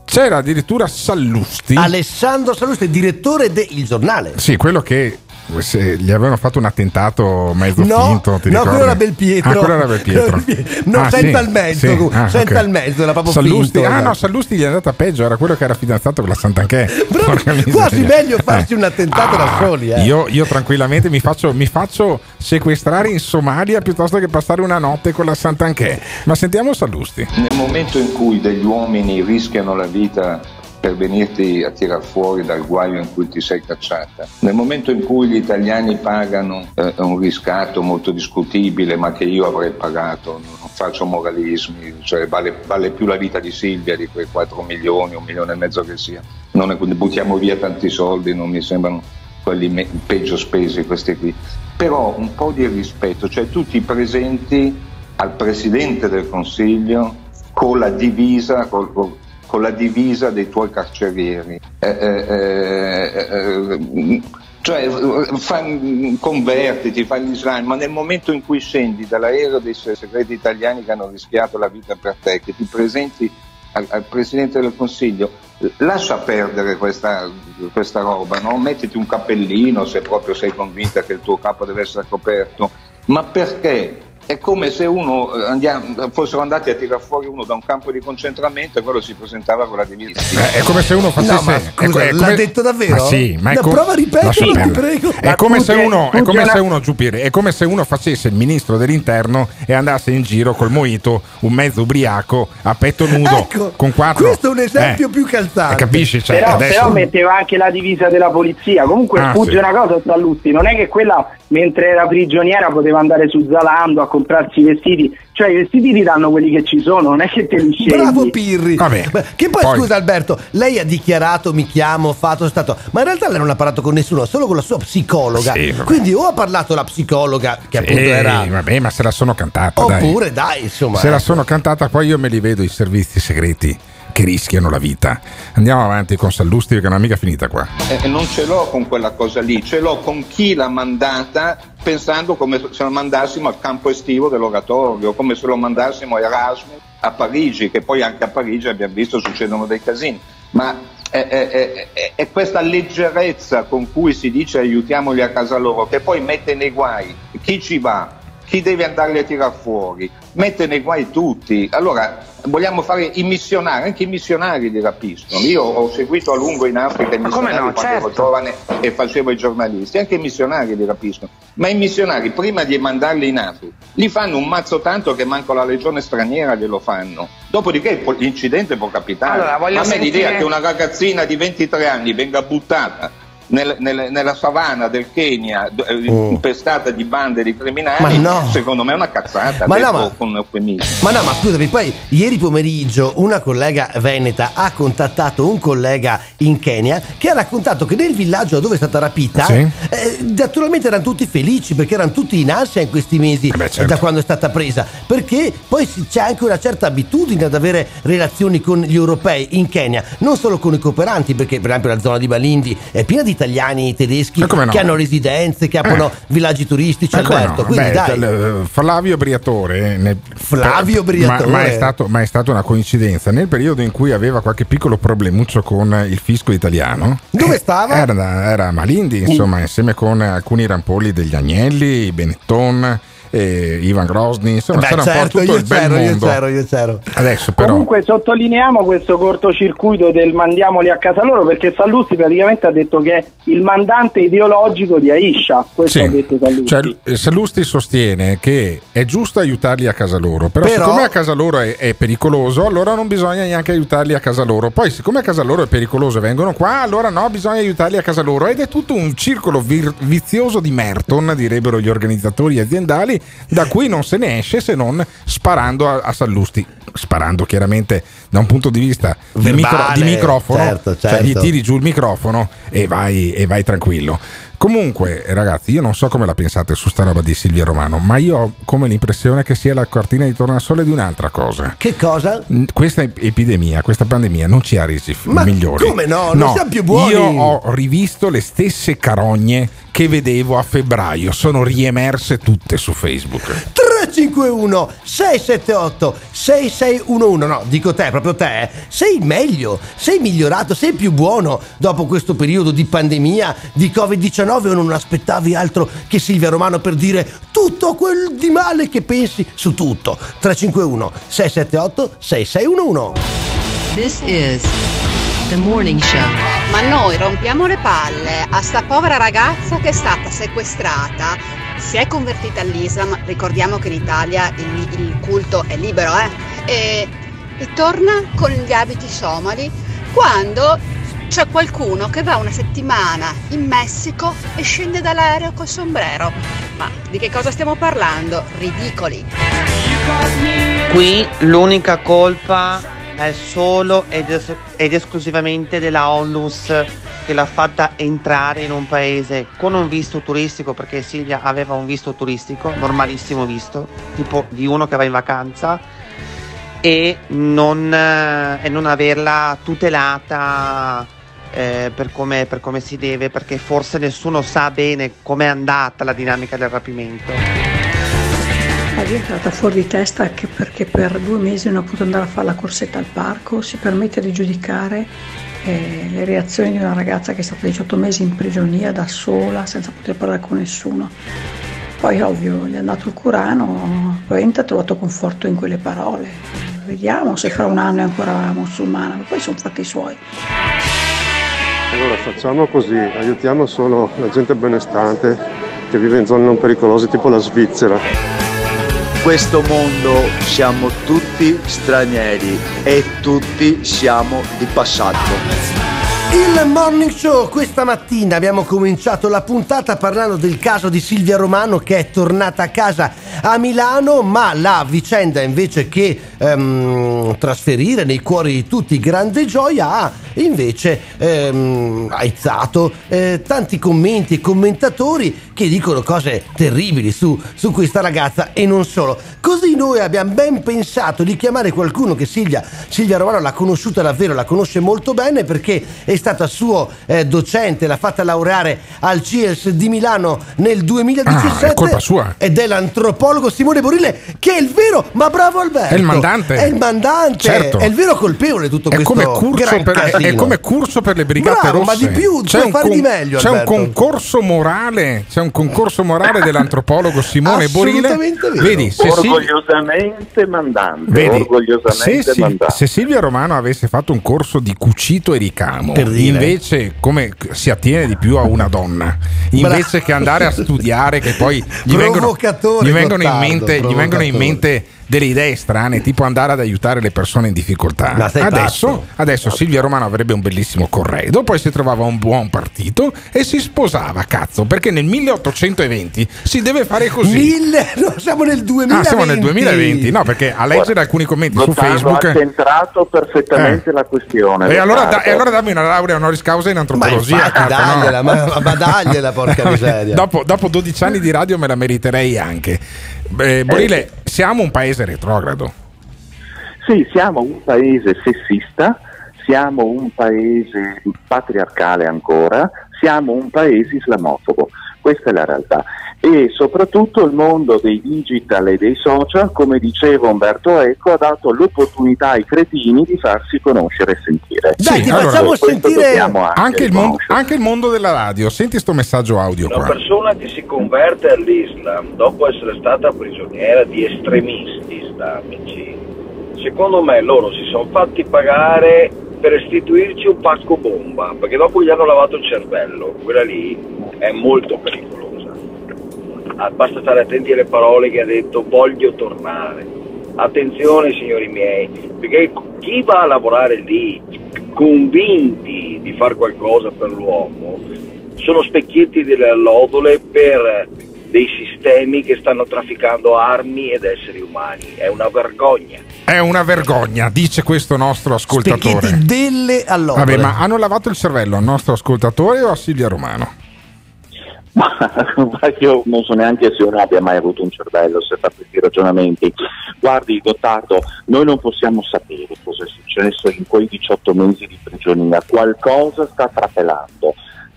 C'era addirittura Sallusti. Alessandro Sallusti, direttore de Il Giornale. Sì, quello che se gli avevano fatto un attentato mezzo No, finto. Ti no, quello era Belpietro. Ah, quello era Belpietro. No, Ah, senza sì, il mezzo, sì. Ah, senza ok. il mezzo, era proprio Sallusti, finto, ah no, Sallusti gli è andata peggio, era quello che era fidanzato con la Santanchè. Quasi meglio farsi un attentato da soli. Eh. Io, io tranquillamente mi faccio, mi faccio sequestrare in Somalia piuttosto che passare una notte con la Santanchè. Ma sentiamo Sallusti. Nel momento in cui degli uomini rischiano la vita per venirti a tirar fuori dal guaio in cui ti sei cacciata, nel momento in cui gli italiani pagano eh, un riscatto molto discutibile, ma che io avrei pagato, non faccio moralismi, cioè vale, vale più la vita di Silvia di quei 4 milioni, un milione e mezzo che sia, non è, buttiamo via tanti soldi, non mi sembrano quelli me- peggio spesi questi qui. Però un po' di rispetto, cioè tutti presenti al Presidente del Consiglio con la divisa, col- col- con la divisa dei tuoi carcerieri. Eh, eh, eh, eh, cioè, fa- convertiti, fai l'Islam, ma nel momento in cui scendi dall'aereo dei segreti italiani che hanno rischiato la vita per te, che ti presenti al, al Presidente del Consiglio, lascia perdere questa, questa roba, no? mettiti un cappellino se proprio sei convinta che il tuo capo deve essere coperto, ma perché? È come se uno eh, andiamo- fossero andati a tirare fuori uno da un campo di concentramento e quello si presentava con la divisa. Eh, È come se uno facesse. No, ma è scusa, è l'ha come- detto davvero? Ma sì, ma è No, co- prova a ripeterlo, ti prego. È come se uno, è come se uno, Giuppire, è come se uno facesse il ministro dell'interno e andasse in giro col moito, un mezzo ubriaco, a petto nudo, Ecco, con quattro. Questo è un esempio Eh, più calzante. capisci? Cioè, però, adesso- però metteva anche la divisa della polizia. Comunque Ah, sfugge sì. una cosa tra Lutti, non è che quella mentre era prigioniera poteva andare su Zalando a comprarsi i vestiti, cioè i vestiti ti danno quelli che ci sono, non è che te li scegli. Bravo Pirri. Vabbè, Che poi, poi- scusa Alberto, lei ha dichiarato mi chiamo, fatto, stato, ma in realtà lei non ha parlato con nessuno, solo con la sua psicologa. Sì. Quindi o ha parlato la psicologa, che appunto Eh, era... vabbè, ma se la sono cantata. dai. Oppure dai, insomma. Se la ecco. sono cantata, poi io me li vedo i servizi segreti che rischiano la vita. Andiamo avanti con Sallusti, perché non è mica finita qua. Eh, non ce l'ho con quella cosa lì, ce l'ho con chi l'ha mandata pensando come se lo mandassimo al campo estivo dell'oratorio, come se lo mandassimo a Erasmus a Parigi, che poi anche a Parigi abbiamo visto succedono dei casini. Ma è- è- è- è questa leggerezza con cui si dice aiutiamoli a casa loro che poi mette nei guai chi ci va, chi deve andarli a tirar fuori, mette nei guai tutti. Allora vogliamo fare i missionari, anche i missionari li rapiscono. Io ho seguito a lungo in Africa i missionari no, quando ero certo. giovane e facevo i giornalisti, anche i missionari li rapiscono. Ma i missionari prima di mandarli in Africa li fanno un mazzo tanto che manco la legione straniera glielo fanno. Dopodiché l'incidente può capitare. Allora, voglio Ma a me sentire- l'idea che una ragazzina di 23 anni venga buttata nel- nel- nella savana del Kenya d- eh, Oh. impestata di bande di criminali, Ma no. secondo me è una cazzata, Ma no, ma- con eufemismo. Ma no, ma scusami, poi ieri pomeriggio una collega veneta ha contattato un collega in Kenya che ha raccontato che nel villaggio dove è stata rapita, Sì. eh, naturalmente erano tutti felici perché erano tutti in ansia in questi mesi Eh beh, certo. da quando è stata presa, perché poi c'è anche una certa abitudine ad avere relazioni con gli europei in Kenya, non solo con i cooperanti, perché per esempio la zona di Balindi è piena di italiani tedeschi Ma come no? che hanno residenze, che aprono villaggi turistici, come Alberto, no? quindi Beh, dai. l- Flavio Briatore nel- Flavio Briatore. ma, ma è stato, ma è stata una coincidenza nel periodo in cui aveva qualche piccolo problemuccio con il fisco italiano Dove eh, stava? era, era Malindi insomma insieme con alcuni rampolli degli Agnelli Benetton eh, Ivan Grosny insomma Beh, c'era un certo, po' tutto io il bel c'ero, io mondo c'ero, io c'ero. adesso però Comunque sottolineiamo questo cortocircuito del mandiamoli a casa loro perché Sallusti praticamente ha detto che è il mandante ideologico di Aisha, questo Sì. ha detto Sallusti. Cioè, eh, Sallusti sostiene che è giusto aiutarli a casa loro, però, Però- siccome a casa loro è, è pericoloso, allora non bisogna neanche aiutarli a casa loro. Poi, siccome a casa loro è pericoloso e vengono qua, allora no, bisogna aiutarli a casa loro. Ed è tutto un circolo vir- vizioso di Merton, direbbero gli organizzatori aziendali, da cui non se ne esce se non sparando a, a Sallusti. Sparando chiaramente da un punto di vista di, Verbale, micro- di microfono, certo, cioè gli certo. tiri giù il microfono e vai, e vai tranquillo. Comunque, ragazzi, io non so come la pensate su sta roba di Silvia Romano, ma io ho come l'impressione che sia la cortina di tornasole di un'altra cosa. Che cosa? Questa epidemia, questa pandemia non ci ha resi Ma migliori. come no? Non siamo più buoni. Io ho rivisto le stesse carogne che vedevo a febbraio, sono riemerse tutte su Facebook. 351 678 6611 no dico te proprio te eh. sei meglio sei migliorato sei più buono dopo questo periodo di pandemia di covid-19 o non aspettavi altro che Silvia Romano per dire tutto quel di male che pensi su tutto 351 678 6611 This is the morning show. Ma noi rompiamo le palle a sta povera ragazza che è stata sequestrata, si è convertita all'Islam, ricordiamo che in Italia il, il culto è libero, eh? E, e torna con gli abiti somali quando c'è qualcuno che va una settimana in Messico e scende dall'aereo col sombrero. Ma di che cosa stiamo parlando? Ridicoli. Qui l'unica colpa è solo ed, es- ed esclusivamente della ONLUS che l'ha fatta entrare in un paese con un visto turistico perché Silvia aveva un visto turistico, normalissimo visto, tipo di uno che va in vacanza e non, eh, e non averla tutelata eh, per, come, per come si deve perché forse nessuno sa bene com'è andata la dinamica del rapimento. La via è andata fuori di testa anche perché per due mesi non ha potuto andare a fare la corsetta al parco, si permette di giudicare eh, le reazioni di una ragazza che è stata 18 mesi in prigionia da sola, senza poter parlare con nessuno. Poi ovvio, gli è andato il Curano, probabilmente ha trovato conforto in quelle parole. Vediamo se fra un anno è ancora musulmana, ma poi sono fatti i suoi. Allora facciamo così, aiutiamo solo la gente benestante che vive in zone non pericolose tipo la Svizzera. Questo mondo siamo tutti stranieri e tutti siamo di passato. Il morning show questa mattina abbiamo cominciato la puntata parlando del caso di Silvia Romano che è tornata a casa a Milano, ma la vicenda invece che ehm, trasferire nei cuori di tutti grande gioia ha invece ehm, aizzato eh, tanti commenti e commentatori che dicono cose terribili su, su questa ragazza e non solo. Così noi abbiamo ben pensato di chiamare qualcuno che Silvia, Silvia Romano l'ha conosciuta davvero, la conosce molto bene perché è stata suo eh, docente, l'ha fatta laureare al CIES di Milano nel 2017 Ah, è colpa sua. ed è l'antropologo Simone Borile che è il vero, ma bravo Alberto! È il mandante. È il mandante! Certo. È il vero colpevole di tutto È questo come, corso gran per, è- casino. è come corso per le brigate Bravo, ma rosse. di più, puoi fare di meglio, C'è un concorso morale, c'è un concorso morale dell'antropologo Simone Borile. Assolutamente vero. Vedi, se orgogliosamente mandante, Vedi, se, orgogliosamente Sil- mandante. se Silvia Romano avesse fatto un corso di cucito e ricamo, Per dire. invece come si attiene di più a una donna, invece che andare a studiare che poi gli vengono, gli vengono in mente, gli vengono in mente delle idee strane, tipo andare ad aiutare le persone in difficoltà. Ma Adesso, adesso Silvia Romano avrebbe un bellissimo corredo, poi si trovava un buon partito e si sposava, cazzo, perché nel 1820 si deve fare così. Mille, no, siamo nel 2020. Ah, siamo nel 2020, no, perché a leggere alcuni commenti su Facebook. ha centrato perfettamente Eh. la questione. E allora, da- e allora dammi una laurea honoris causa in Ma antropologia. infatti cazzo, no? dagliela, ma, ma dagliela porca miseria. dopo, dopo 12 anni di radio me la meriterei anche. Eh, Borile, siamo un paese retrogrado. Sì, siamo un paese sessista, siamo un paese patriarcale ancora, siamo un paese islamofobo. Questa è la realtà. E soprattutto il mondo dei digital e dei social, come diceva Umberto Eco, ha dato l'opportunità ai cretini di farsi conoscere e sentire. Dai, ti allora, facciamo sentire anche, Anche il, mondo, anche il mondo della radio. Senti sto messaggio audio Una qua. persona che si converte all'Islam dopo essere stata prigioniera di estremisti islamici, secondo me loro si sono fatti pagare per restituirci un pacco bomba, perché dopo gli hanno lavato il cervello, quella lì è molto pericolosa. Ah, basta stare attenti alle parole che ha detto voglio tornare. Attenzione signori miei, perché chi va a lavorare lì convinti di fare qualcosa per l'uomo sono specchietti delle allodole per dei sistemi che stanno trafficando armi ed esseri umani. È una vergogna. È una vergogna, dice questo nostro ascoltatore. Specchietti delle allodole. Vabbè, ma hanno lavato il cervello al nostro ascoltatore o a Silvia Romano? Ma io non so neanche se uno abbia mai avuto un cervello, se fa questi ragionamenti. Guardi, Gottardo, noi non possiamo sapere cosa è successo in quei 18 mesi di prigionia, qualcosa sta trapelando.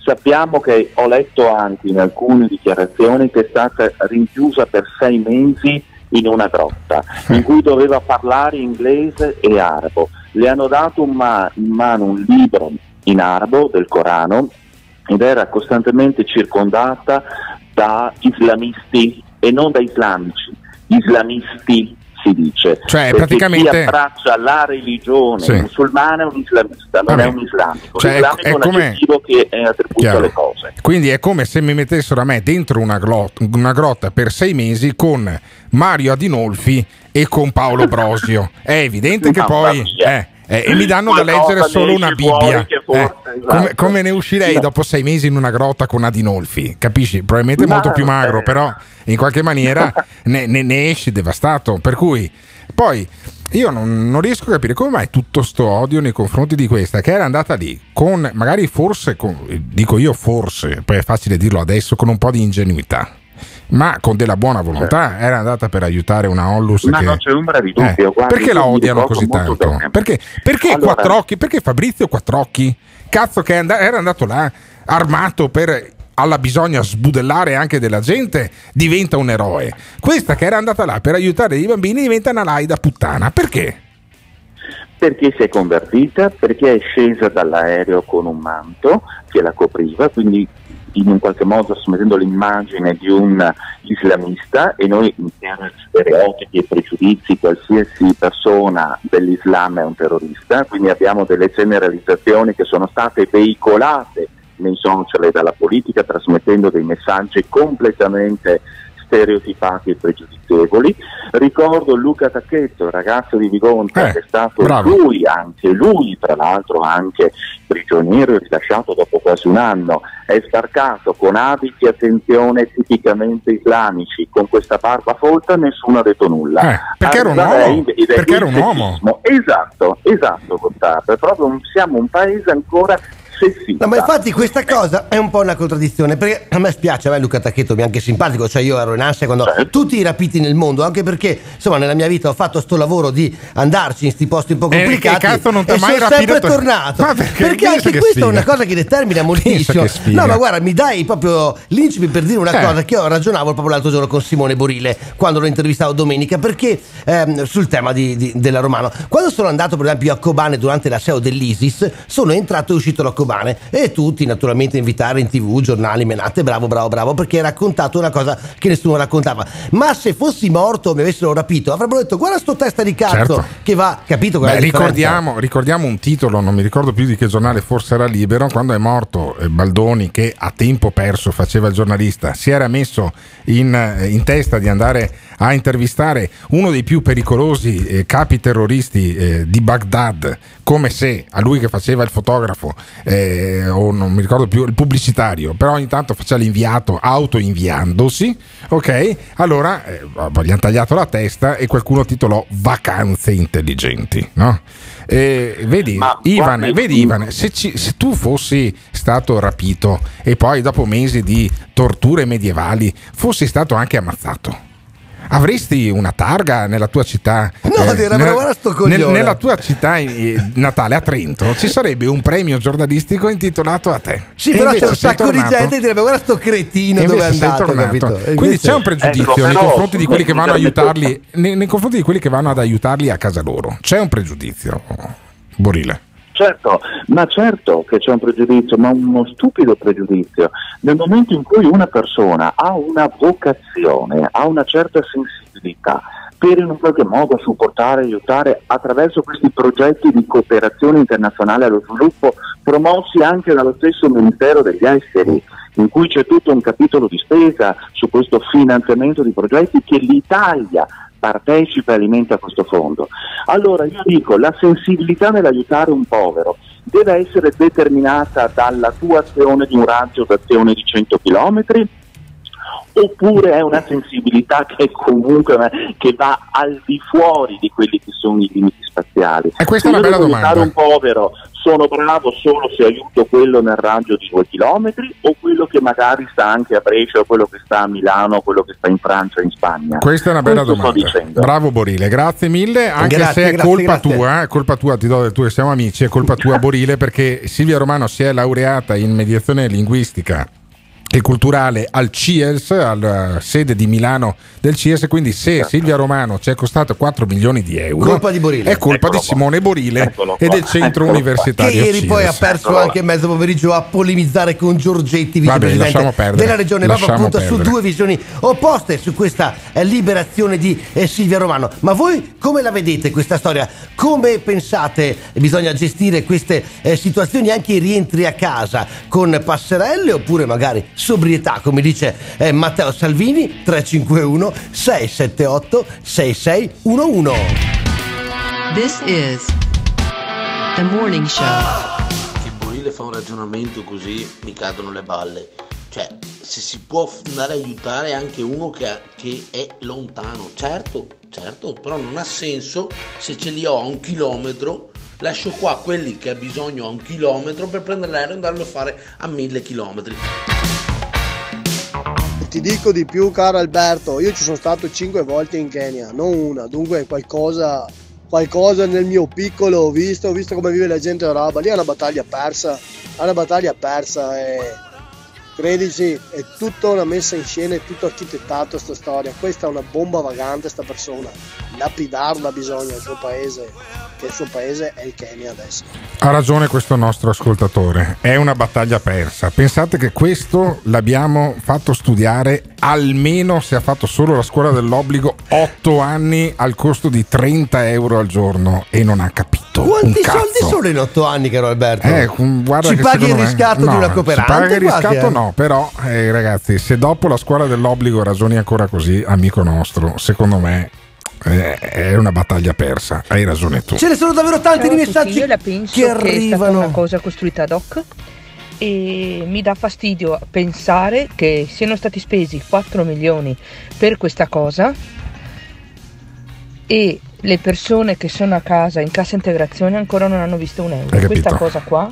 Sappiamo che ho letto anche in alcune dichiarazioni che è stata rinchiusa per sei mesi in una grotta in cui doveva parlare inglese e arabo. Le hanno dato in, ma- in mano un libro in arabo del Corano ed era costantemente circondata da islamisti e non da islamici, islamisti si dice. Cioè, praticamente- chi abbraccia la religione Sì. musulmana è un islamista, non è un islamico. Cioè, è- L'islamico è è un come- che è attribuito Chiaro. alle cose. Quindi è come se mi mettessero a me dentro una, glo- una grotta per sei mesi con Mario Adinolfi e con Paolo Brosio. È evidente che poi... eh, eh, e mi danno da leggere solo una Bibbia. che forse- Eh, esatto. come, come ne uscirei dopo sei mesi in una grotta con Adinolfi? Capisci? Probabilmente Ma- molto più magro, però in qualche maniera ne, ne- ne esci devastato. Per cui poi io non, non riesco a capire come mai tutto sto odio nei confronti di questa che era andata lì con magari forse, con- dico io forse, poi è facile dirlo adesso, con un po' di ingenuità. Ma con della buona volontà era andata per aiutare una Onlus Ma che... non c'è ombra di dubbio, Eh, guardi, perché la odiano così tanto? Perché, perché Allora- Quattrocchi? Perché Fabrizio Quattrocchi? Cazzo che and- era andato là armato per alla bisogna sbudellare anche della gente, diventa un eroe. Questa che era andata là per aiutare i bambini diventa una laida puttana. Perché? perché si è convertita, perché è scesa dall'aereo con un manto che la copriva, quindi in un qualche modo assumettendo l'immagine di un islamista e noi per stereotipi e pregiudizi qualsiasi persona dell'Islam è un terrorista, quindi abbiamo delle generalizzazioni che sono state veicolate nei social e dalla politica trasmettendo dei messaggi completamente stereotipati e pregiudizievoli. Ricordo Luca Tacchetto, il ragazzo di Vigonta, Eh, che è stato bravo. lui, anche lui, tra l'altro anche prigioniero e rilasciato dopo quasi un anno, è sbarcato con abiti, attenzione, tipicamente islamici, con questa barba folta, nessuno ha detto nulla. Eh, perché era un uomo, perché era un uomo. Esatto, esatto, Gottardo, proprio un- siamo un paese ancora sessista. No, ma infatti questa cosa è un po' una contraddizione, perché a me spiace, a me Luca Tacchetto mi è anche simpatico, cioè io ero in ansia quando Certo. tutti i rapiti nel mondo, anche perché insomma nella mia vita ho fatto sto lavoro di andarci in sti posti un po' E complicati che cazzo non e mai sono rapito? sempre tornato. Ma perché? Perché anche che questa è sfiga. una cosa che determina moltissimo. che. No, ma guarda, mi dai proprio l'incipit per dire una Eh. cosa che io ragionavo proprio l'altro giorno con Simone Borile quando lo intervistavo domenica, perché ehm, sul tema di- di- della Romano. Quando sono andato per esempio a Kobane durante la SEO dell'ISIS, sono entrato e uscito da Kobane e tutti naturalmente invitare in tv, giornali, menate, bravo, bravo, bravo, perché hai raccontato una cosa che nessuno raccontava. Ma se fossi morto mi avessero rapito, avrebbero detto guarda sto testa di cazzo Certo. che va, capito? Beh, ricordiamo, ricordiamo un titolo, non mi ricordo più di che giornale, forse era libero, quando è morto eh, Baldoni che a tempo perso faceva il giornalista, si era messo in, eh, in testa di andare a intervistare uno dei più pericolosi eh, capi terroristi eh, di Baghdad, come se a lui che faceva il fotografo eh, o non mi ricordo più il pubblicitario, però ogni tanto faceva l'inviato auto-inviandosi, ok? Allora eh, gli hanno tagliato la testa e qualcuno titolò Vacanze intelligenti, no? Vedi, Ma Ivan, vedi Ivan, se, ci- se tu fossi stato rapito e poi dopo mesi di torture medievali fossi stato anche ammazzato. Avresti una targa nella tua città? No, direi, nella, nel- nella tua città eh, natale a Trento ci sarebbe un premio giornalistico intitolato a te. Sì, E però c'è invece un sei sacco di tornato- gente che direbbe guarda sto cretino dove è invece sei andato, tornato. capito? E Quindi invece- c'è un pregiudizio Ecco, nei però, confronti di quelli che vanno a mi permetto- aiutarli, nei, nei confronti di quelli che vanno ad aiutarli a casa loro. C'è un pregiudizio, Borile. Certo, ma certo che c'è un pregiudizio, ma uno stupido pregiudizio. Nel momento in cui una persona ha una vocazione, ha una certa sensibilità per in un qualche modo supportare, aiutare attraverso questi progetti di cooperazione internazionale allo sviluppo promossi anche dallo stesso Ministero degli Esteri, in cui c'è tutto un capitolo di spesa su questo finanziamento di progetti che l'Italia partecipa e alimenta questo fondo. Allora io dico, la sensibilità nell'aiutare un povero deve essere determinata dalla tua azione di un raggio d'azione di 100 km oppure è una sensibilità che è comunque una- che va al di fuori di quelli che sono i limiti spaziali. E questa è Se una io bella domanda. un povero, sono bravo solo se aiuto quello nel raggio di due chilometri o quello che magari sta anche a Brescia o quello che sta a Milano o quello che sta in Francia o in Spagna? Questa è una bella Questo sto domanda. Bravo Borile, grazie mille. Anche Grazie, se è grazie, colpa grazie. tua, è colpa tua, ti do del tuo che siamo amici, è colpa tua Borile perché Silvia Romano si è laureata in mediazione linguistica e culturale al CIELS, alla sede di Milano del CIELS, quindi se Silvia Romano ci è costata 4 milioni di euro, Colpa di Borile. è colpa Eccolo di Simone Borile Eccolo e del centro Eccolo universitario Che ieri poi ha perso anche mezzo pomeriggio a polemizzare con Giorgetti, vicepresidente della regione, proprio appunto su perdere. due visioni opposte su questa eh, liberazione di eh, Silvia Romano. Ma voi come la vedete questa storia? Come pensate? Bisogna gestire queste eh, situazioni, anche i rientri a casa con passerelle oppure magari sobrietà, come dice eh, Matteo Salvini 351 678 6611. This is the morning show. che Borile fa un ragionamento così mi cadono le balle. Cioè, se si può andare a aiutare anche uno che, ha- che è lontano, certo, certo, però non ha senso se ce li ho a un chilometro, lascio qua quelli che ha bisogno a un chilometro per prendere l'aereo e andarlo a fare a mille chilometri. Ti dico di più, caro Alberto, io ci sono stato cinque volte in Kenya, non una, dunque qualcosa, qualcosa nel mio piccolo ho visto, ho visto come vive la gente a roba, lì è una battaglia persa, è una battaglia persa e credici, è tutta una messa in scena, è tutto architettato sta storia, questa è una bomba vagante sta persona, lapidarla bisogna il suo paese, che il suo paese è il Kenya adesso. Ha ragione questo nostro ascoltatore, è una battaglia persa. Pensate che questo l'abbiamo fatto studiare almeno se ha fatto solo la scuola dell'obbligo 8 anni al costo di 30 euro al giorno e non ha capito. un Quanti soldi sono in otto anni, caro Alberto? Eh, guarda Ci che paghi il secondo me- riscatto di una cooperante? Ci paga il quasi, riscatto eh? no, però eh, ragazzi, se dopo la scuola dell'obbligo ragioni ancora così, amico nostro, secondo me eh, è una battaglia persa. Hai ragione tu. Ce ne sono davvero tanti Ciao di tutti, messaggi io la penso che che, è stata arrivano. una cosa costruita ad hoc e mi dà fastidio pensare che siano stati spesi 4 milioni per questa cosa e le persone che sono a casa in cassa integrazione ancora non hanno visto un euro. Questa cosa qua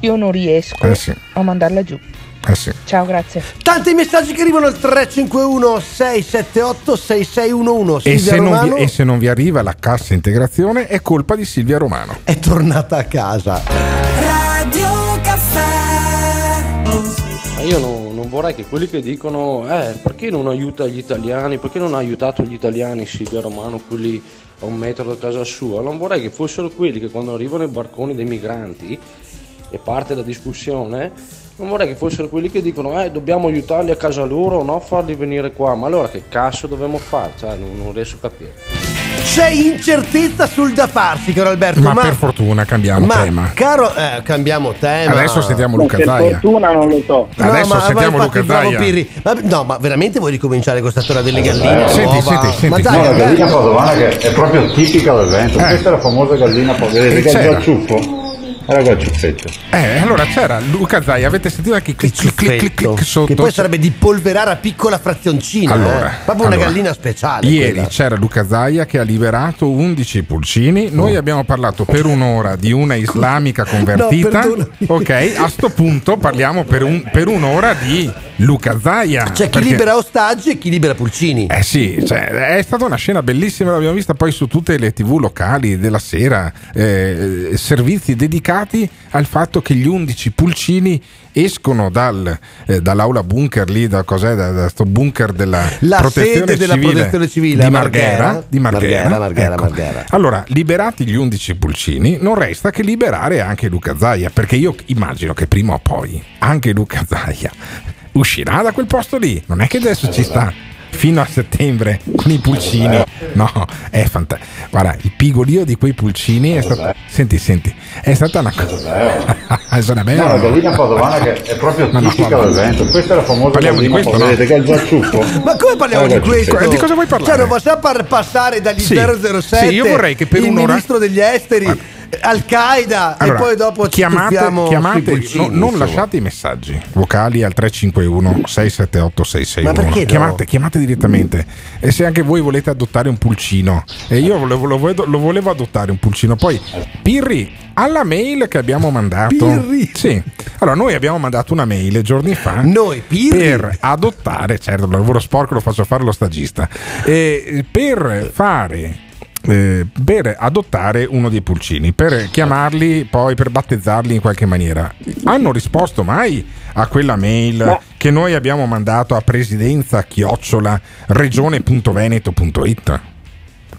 io non riesco Eh sì. a mandarla giù. Eh sì. Ciao, grazie. Tanti messaggi che arrivano al 351 678 6611. E se, non vi, e se non vi arriva la cassa integrazione è colpa di Silvia Romano. è tornata a casa. Radio Caffè. Ma io no- non vorrei che quelli che dicono eh, perché non aiuta gli italiani, perché non ha aiutato gli italiani Silvia Romano, quelli a un metro da casa sua, non vorrei che fossero quelli che quando arrivano i barconi dei migranti e parte la discussione, non vorrei che fossero quelli che dicono eh, dobbiamo aiutarli a casa loro, no farli venire qua, ma allora che cazzo dobbiamo fare? Cioè, non, non riesco a capire. C'è incertezza sul da farsi, caro Alberto. Ma, Ma, per fortuna cambiamo ma, tema. caro, eh, cambiamo tema. Adesso sentiamo Luca per Zaia. fortuna non lo so. No, Adesso ma- sentiamo Luca Zaia. Pirri. Ma, no, ma veramente vuoi ricominciare questa storia delle galline? Senti, nuova? senti, senti. Ma dai, No, la gallina padovana che è proprio tipica del Veneto. Eh. Questa è la famosa gallina padovana. Vedete E che Era il guacciuffetto. Eh, allora c'era Luca Zaia, avete sentito anche clic clic clic clic, clic sotto? Che poi sarebbe di polverare a piccola frazioncina. Allora, eh. proprio una allora. gallina speciale. Ieri quella. c'era Luca Zaia che ha liberato 11 pulcini. Noi abbiamo parlato per un'ora di una islamica convertita. perdonami. ok, a sto punto parliamo per, un- per un'ora di Luca Zaia. C'è chi perché- libera ostaggi e chi libera pulcini. Eh sì, cioè, è stata una scena bellissima, l'abbiamo vista poi su tutte le tv locali della sera, eh, servizi dedicati al fatto che gli 11 pulcini escono dal, eh, dall'aula bunker lì, da cos'è, da, da sto bunker della La protezione sede della civile protezione civile di Marghera, Marghera. di Marghera, Marghera, Marghera, ecco. Marghera. Allora, liberati gli 11 pulcini, non resta che liberare anche Luca Zaia, perché io immagino che prima o poi anche Luca Zaia uscirà da quel posto lì. Non è che adesso ci sta fino a settembre con i pulcini. No, è fantastico. Guarda, il pigolio di quei pulcini è stato. Senti, senti, è stata una cosa. Sono No, bello. la gallina padovana che è proprio Ma no, tipica vabbè. del Veneto. Questa è la famosa Parliamo di questo, no? Vedete che è il guacciuffo? Ma come parliamo di il questo? guacciuffetto. Di cosa vuoi parlare? Cioè, non possiamo par- passare dagli Sì. 007 Sì, io vorrei che per il un'ora- ministro degli esteri Al-Qaeda Allora, e poi dopo ci chiamate, chiamate pulcini, no- non lasciate i messaggi vocali al 351 678 661 Ma perché no? chiamate, chiamate direttamente e se anche voi volete adottare un pulcino e io lo, volevo, lo volevo adottare un pulcino poi Pirri alla mail che abbiamo mandato Pirri? sì allora noi abbiamo mandato una mail giorni fa Noi, Pirri? per adottare certo il lavoro sporco lo faccio fare lo stagista e per fare eh, per adottare uno dei pulcini, per chiamarli poi per battezzarli in qualche maniera. Hanno risposto mai a quella mail che noi abbiamo mandato a presidenza chiocciola regione.veneto.it?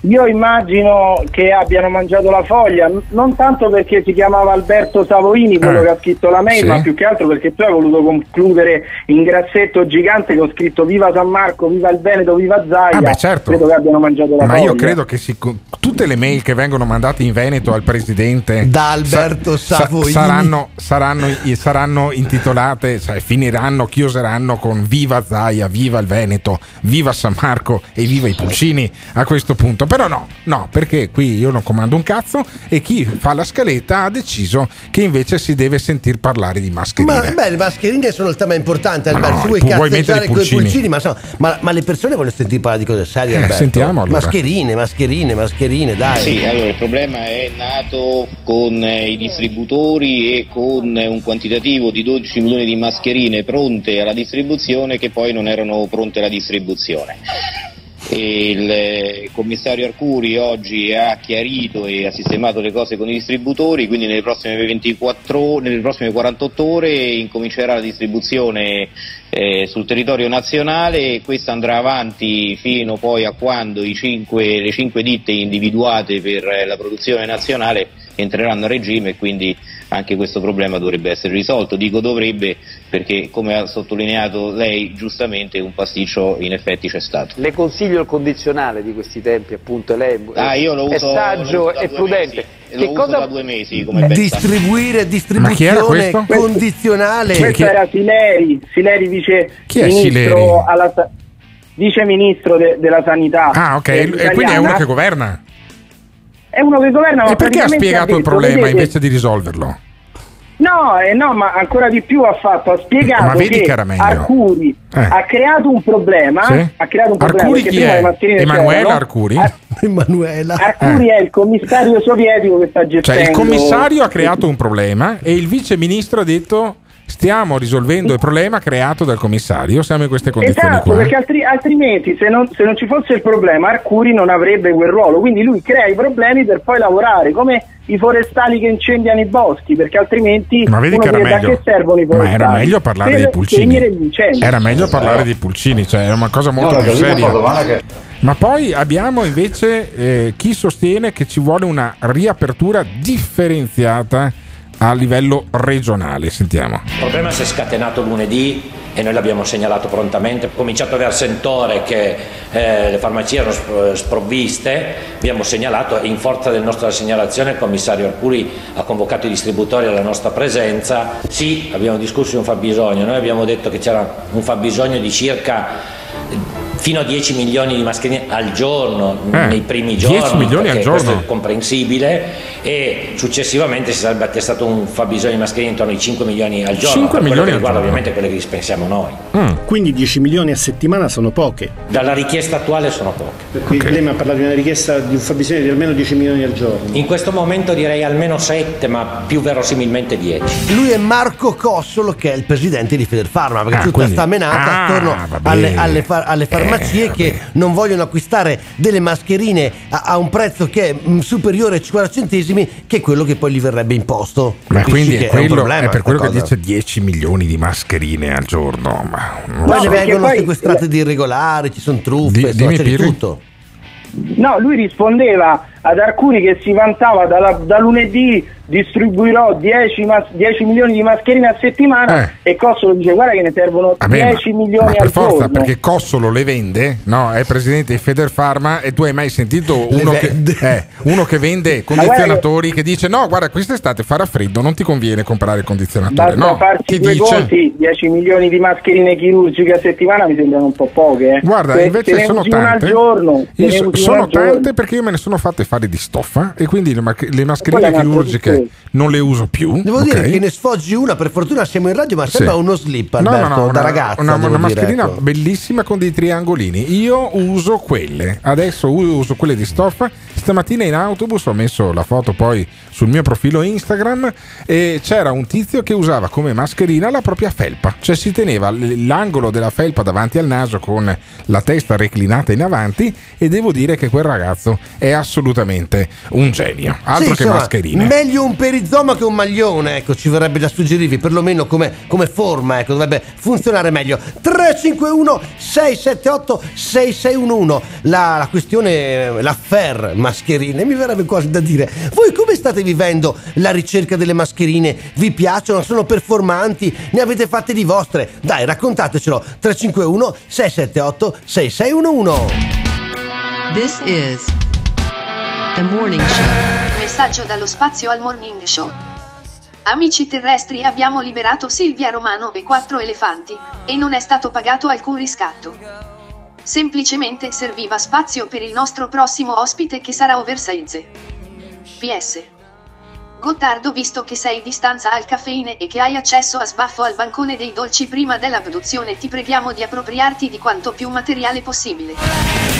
Io immagino che abbiano mangiato la foglia, non tanto perché si chiamava Alberto Savoini, quello Eh, che ha scritto la mail, sì. ma più che altro perché tu hai voluto concludere in grassetto gigante che ho scritto Viva San Marco, Viva il Veneto, Viva Zaia. Ah, beh, certo. Credo che abbiano mangiato la Ma foglia. io credo che si- tutte le mail che vengono mandate in Veneto al presidente Da Alberto sa- Savoini. saranno, saranno, saranno intitolate, cioè, finiranno, chioseranno con Viva Zaia, Viva il Veneto, Viva San Marco e Viva i Pulcini a questo punto. Però no, no, perché qui io non comando un cazzo e chi fa la scaletta ha deciso che invece si deve sentir parlare di mascherine. Ma beh, le mascherine sono il tema importante, Ma Alberto. no, tu vuoi vuoi cazzeggiare mettere i con i pulcini. pulcini, ma, ma, ma le persone vogliono sentire parlare di cose serie, Eh, sentiamo allora. Mascherine, mascherine, mascherine, dai. Sì, allora il problema è nato con eh, i distributori e con eh, un quantitativo di 12 milioni di mascherine pronte alla distribuzione che poi non erano pronte alla distribuzione. Il eh, commissario Arcuri oggi ha chiarito e ha sistemato le cose con i distributori, quindi nelle prossime, 24 o- nelle prossime 48 ore incomincerà la distribuzione eh, sul territorio nazionale e questa andrà avanti fino poi a quando i cinque- le cinque ditte individuate per eh, la produzione nazionale entreranno a regime e quindi anche questo problema dovrebbe essere risolto. Dico dovrebbe perché come ha sottolineato lei giustamente un pasticcio in effetti c'è stato. Le consiglio il condizionale di questi tempi, appunto, lei Ah, io lo è uso- saggio uso e prudente. mesi. Che Lo uso cosa da due mesi come. Distribuire Ma chi era distribuzione questo? condizionale. Questo era Sileri, Sileri vice Chi è ministro Sileri? alla sa- vice ministro de- della sanità. Ah, ok, eh, e quindi è uno che governa. È uno che governa, ma E perché ha spiegato il detto, problema vedete- invece di risolverlo? No, eh, no, ma ancora di più ha fatto, ha spiegato che che era meglio. Arcuri Eh. ha creato un problema, Sì? ha creato un problema Arcuri chi prima è? Emanuela c'erano. Arcuri? Ar- Emanuela. Arcuri è il commissario sovietico che sta gestendo Cioè il commissario ha creato un problema e il vice ministro ha detto stiamo risolvendo il problema creato dal commissario, siamo in queste condizioni Esatto, qua. perché altri- altrimenti se non, se non ci fosse il problema Arcuri non avrebbe quel ruolo, quindi lui crea i problemi per poi lavorare, come i forestali che incendiano i boschi, perché altrimenti Ma vedi uno che era meglio. che servono i Ma forestali. era meglio parlare Per dei pulcini. Era meglio parlare dei pulcini, cioè era una cosa molto No, più seria. Ma poi abbiamo invece eh, chi sostiene che ci vuole una riapertura differenziata a livello regionale. Sentiamo. Il problema si è scatenato lunedì e noi l'abbiamo segnalato prontamente. È cominciato a avere sentore che eh, le farmacie erano sp- sprovviste, abbiamo segnalato in forza della nostra segnalazione il commissario Arcuri ha convocato i distributori alla nostra presenza. Sì, abbiamo discusso di un fabbisogno, noi abbiamo detto che c'era un fabbisogno di circa fino a 10 milioni di mascherine al giorno Eh, nei primi 10 giorni milioni al perché giorno. questo è comprensibile e successivamente si sarebbe attestato un fabbisogno di mascherine intorno ai 5 milioni al giorno 5 per quello milioni che al riguarda giorno. ovviamente quelle che dispensiamo noi Quindi 10 milioni a settimana sono poche. dalla richiesta attuale sono poche Quindi lei mi ha parlato di una richiesta di un fabbisogno di almeno 10 milioni al giorno. in questo momento direi almeno 7 ma più verosimilmente 10 Lui è Marco Cossolo che è il presidente di Federfarma perché Ah, tutta quindi- sta menata Ah, attorno alle, alle far- alle farmacie Eh, che non vogliono acquistare delle mascherine a, a un prezzo che è mm, superiore ai 50 centesimi che è quello che poi gli verrebbe imposto Ma Capisci quindi è, quello- un problema è per quello sta che cosa. dice 10 milioni di mascherine al giorno. Ma non poi so. ne vengono poi- sequestrate di irregolari ci sono truffe Di- insomma, dimmi, c'è di Pirri. tutto No, lui rispondeva ad Arcuri che si vantava dalla- da lunedì distribuirò 10, mas- 10 milioni di mascherine a settimana e Cossolo dice guarda che ne servono Eh. Vabbè, ma- 10 ma milioni per al forza, giorno. perché Cossolo le vende, no? È presidente di Federfarma e tu hai mai sentito uno, che, eh, uno che vende condizionatori che dice no, guarda, quest'estate farà freddo, non ti conviene comprare il condizionatore. Basta No, farsi due dice? conti, 10 milioni di mascherine chirurgiche a settimana mi sembrano un po' poche. eh. Guarda, Se- invece se ne sono una al tante. giorno, so- sono al giorno. tante perché io me ne sono fatte fare di stoffa e quindi le, ma- le mascherine una chirurgiche non le uso più. Devo ok? dire che ne sfoggi una, per fortuna siamo in radio, ma sembra Sì. uno slip, No, no, Alberto, no, da una, ragazza. una, una dire, mascherina ecco. bellissima con dei triangolini. Io uso quelle. Adesso uso quelle di stoffa. Stamattina in autobus ho messo la foto poi sul mio profilo Instagram e c'era un tizio che usava come mascherina la propria felpa. Cioè si teneva l'angolo della felpa davanti al naso con la testa reclinata in avanti e devo dire che quel ragazzo è assolutamente un genio. Altro Sì, che insomma, mascherine. Meglio un perizoma che un maglione, ecco, ci verrebbe da suggerirvi, perlomeno come, come forma, ecco, dovrebbe funzionare meglio. 351 678 6611 la, la questione, l'affair mascherine, mi verrebbe quasi da dire. Voi come state vivendo la ricerca delle mascherine? Vi piacciono? Sono performanti? Ne avete fatte di vostre? Dai, raccontatecelo. 351 678 6611 This is the morning show. Messaggio dallo spazio al morning show. Amici terrestri abbiamo liberato Silvia Romano e quattro elefanti, e non è stato pagato alcun riscatto. Semplicemente serviva spazio per il nostro prossimo ospite che sarà oversize. PS. Gottardo visto che sei di stanza al caffeine e che hai accesso a sbaffo al bancone dei dolci prima dell'abduzione ti preghiamo di appropriarti di quanto più materiale possibile.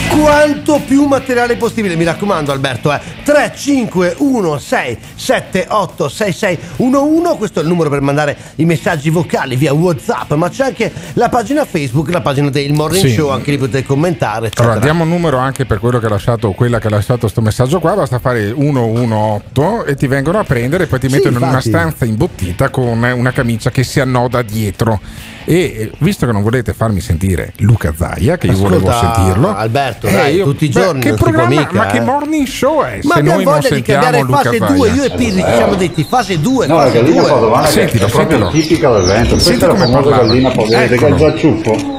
quanto più materiale possibile mi raccomando Alberto eh. 3516 786611 questo è il numero per mandare i messaggi vocali via whatsapp ma c'è anche la pagina facebook la pagina del morning Sì. show anche lì potete commentare eccetera. Allora, diamo un numero anche per quello che ha lasciato, quella che ha lasciato questo messaggio qua, basta fare 118 e ti vengono a prendere e poi ti Sì, mettono in una stanza imbottita con una camicia che si annoda dietro. E eh, visto che non volete farmi sentire Luca Zaia, che io volevo Ascolta, sentirlo, Alberto, eh, dai, io- tutti i beh, giorni che si può programma, mica, ma che eh. morning show è? ma se noi non voglia di sentiamo cambiare Luca fase Zaia? 2 io e Pirri ci siamo detti fase 2 No, la gallina 2 padovana che Sentilo, è proprio sentilo. tipica del. Questa Senti è la famosa gallina padovana che è il Eccolo.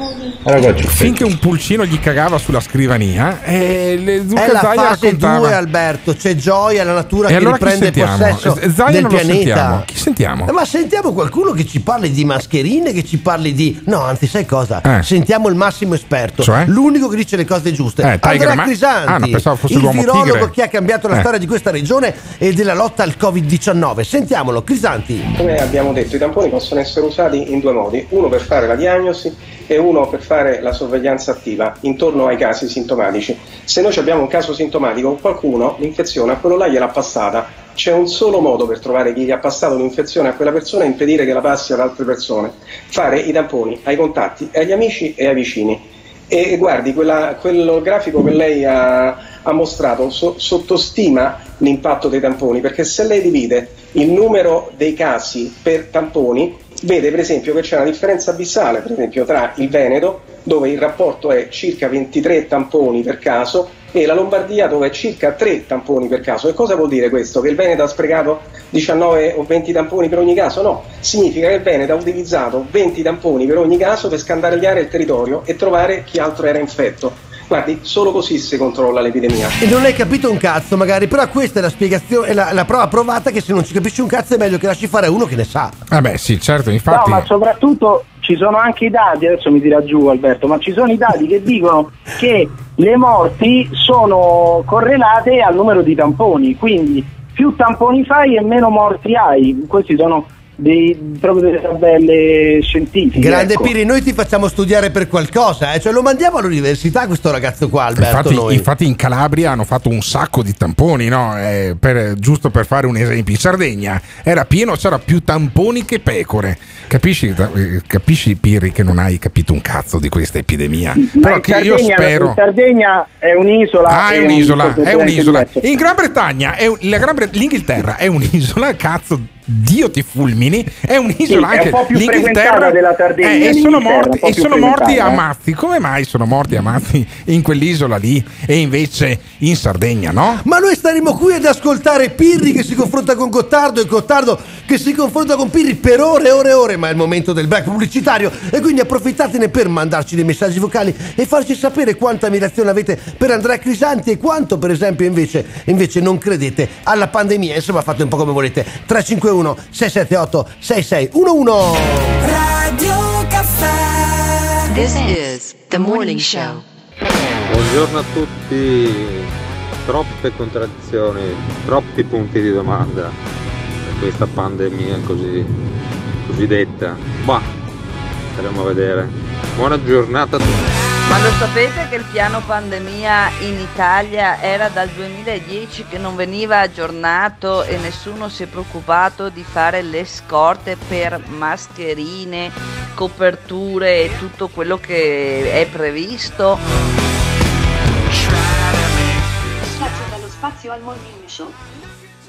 Finché un pulcino gli cagava sulla scrivania, e le Luca è la Zaia fase raccontava. 2 Alberto c'è gioia la natura E che allora riprende possesso Zaia del non lo sentiamo. pianeta Chi sentiamo? Eh, Ma sentiamo qualcuno che ci parli di mascherine, che ci parli di. No, anzi, sai cosa? Eh. Sentiamo il massimo esperto, Cioè? l'unico che dice le cose giuste. Eh, Andrea Ma- Crisanti, Ah, no, pensavo fosse il l'uomo virologo tigre. che ha cambiato la Eh. storia di questa regione e della lotta al Covid-19. Sentiamolo, Crisanti. Come abbiamo detto, i tamponi possono essere usati in due modi, uno per fare la diagnosi e uno per fare la sorveglianza attiva intorno ai casi sintomatici. Se noi abbiamo un caso sintomatico, qualcuno l'infezione a quello là gliel'ha passata. C'è un solo modo per trovare chi gli ha passato l'infezione a quella persona e impedire che la passi ad altre persone. Fare i tamponi ai contatti, agli amici e ai vicini. E guardi, quella- quello grafico che lei ha, ha mostrato so- sottostima l'impatto dei tamponi, perché se lei divide il numero dei casi per tamponi, vede per esempio che c'è una differenza abissale, per esempio tra il Veneto, dove il rapporto è circa 23 tamponi per caso, e la Lombardia dove è circa 3 tamponi per caso. E cosa vuol dire questo? Che il Veneto ha sprecato 19 o 20 tamponi per ogni caso? No, significa che il Veneto ha utilizzato 20 tamponi per ogni caso per scandagliare il territorio e trovare chi altro era infetto. Guardi, solo così si controlla l'epidemia. E non hai capito un cazzo, magari, però questa è la spiegazione, è la, la prova provata che se non ci capisci un cazzo è meglio che lasci fare a uno che ne sa. Ah beh sì, certo, infatti... No, ma soprattutto ci sono anche i dati, adesso mi tira giù Alberto, ma ci sono i dati che dicono che le morti sono correlate al numero di tamponi, quindi più tamponi fai e meno morti hai. Questi sono dei, proprio delle tabelle scientifiche. Grande ecco. Piri, noi ti facciamo studiare per qualcosa, eh? cioè lo mandiamo all'università questo ragazzo qua, Alberto. Infatti, noi. infatti in Calabria hanno fatto un sacco di tamponi, no? Eh, per- giusto per fare un esempio. In Sardegna era pieno, c'era più tamponi che pecore. Capisci, capisci Pirri che non hai capito un cazzo di questa epidemia? Ma Però in che io Sardegna- spero... in Sardegna è un'isola. Ah, è un un'isola, è un'isola. In Gran Bretagna, è un- la Gran Bre- l'Inghilterra è un'isola, cazzo, Dio ti fulmini, è un'isola Sì, è anche un po' più l'Inghilterra frequentata della Sardegna, eh, e sono morti, e sono morti a eh. mazzi. Come mai sono morti a mazzi in quell'isola lì e invece in Sardegna, no? Ma noi staremo qui ad ascoltare Pirri che si confronta con Gottardo e Gottardo che si confronta con Pirri per ore e ore e ore, ma è il momento del break pubblicitario e quindi approfittatene per mandarci dei messaggi vocali e farci sapere quanta ammirazione avete per Andrea Crisanti e quanto per esempio invece, invece non credete alla pandemia. Insomma fate un po' come volete. 351 678 6611 Radio Caffè. This is the morning show. Buongiorno a tutti. troppe contraddizioni, troppi punti di domanda per questa pandemia così cosiddetta. Ma staremo a vedere. Buona giornata a tutti. Ma lo sapete che il piano pandemia in Italia era dal 2010 che non veniva aggiornato e nessuno si è preoccupato di fare le scorte per mascherine, coperture e tutto quello che è previsto? Messaggio dallo spazio al morning show.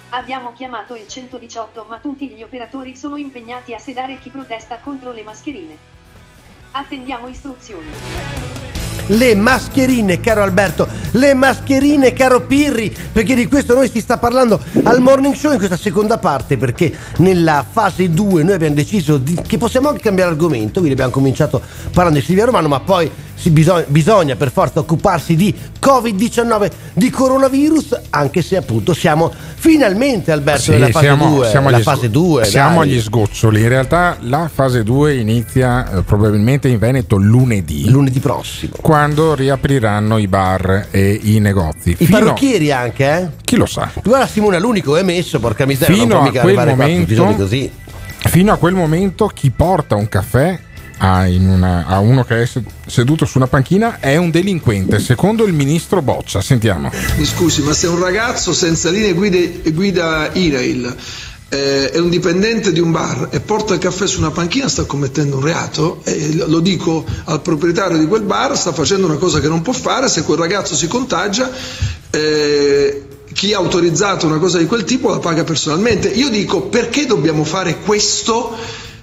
Abbiamo chiamato il 118 ma tutti gli operatori sono impegnati a sedare chi protesta contro le mascherine. Attendiamo istruzioni. Le mascherine, caro Alberto, le mascherine, caro Pirri, perché di questo noi si sta parlando al morning show in questa seconda parte, perché nella fase 2 noi abbiamo deciso di- che possiamo anche cambiare argomento, quindi abbiamo cominciato parlando di Silvia Romano, ma poi si bisogna, bisogna per forza occuparsi di Covid-19, di coronavirus, anche se appunto siamo finalmente, Alberto, Sì, nella fase siamo, 2. siamo la agli fase sgo- 2. siamo agli sgoccioli. In realtà la fase 2 inizia eh, probabilmente in Veneto lunedì. Lunedì prossimo. Quando riapriranno i bar e i negozi. I Fino- parrucchieri anche, eh? Chi lo sa? Guarda Simone, l'unico è messo, porca miseria, non Fino può a mica quel arrivare qua tutti momento, così. fino a quel momento chi porta un caffè a, in una- a uno che è se- seduto su una panchina è un delinquente, secondo il ministro Boccia. Sentiamo. Mi scusi, ma se un ragazzo senza linee guide- guida IRAIL eh, è un dipendente di un bar e porta il caffè su una panchina sta commettendo un reato e lo dico al proprietario di quel bar, sta facendo una cosa che non può fare, se quel ragazzo si contagia eh, chi ha autorizzato una cosa di quel tipo la paga personalmente. Io dico perché dobbiamo fare questo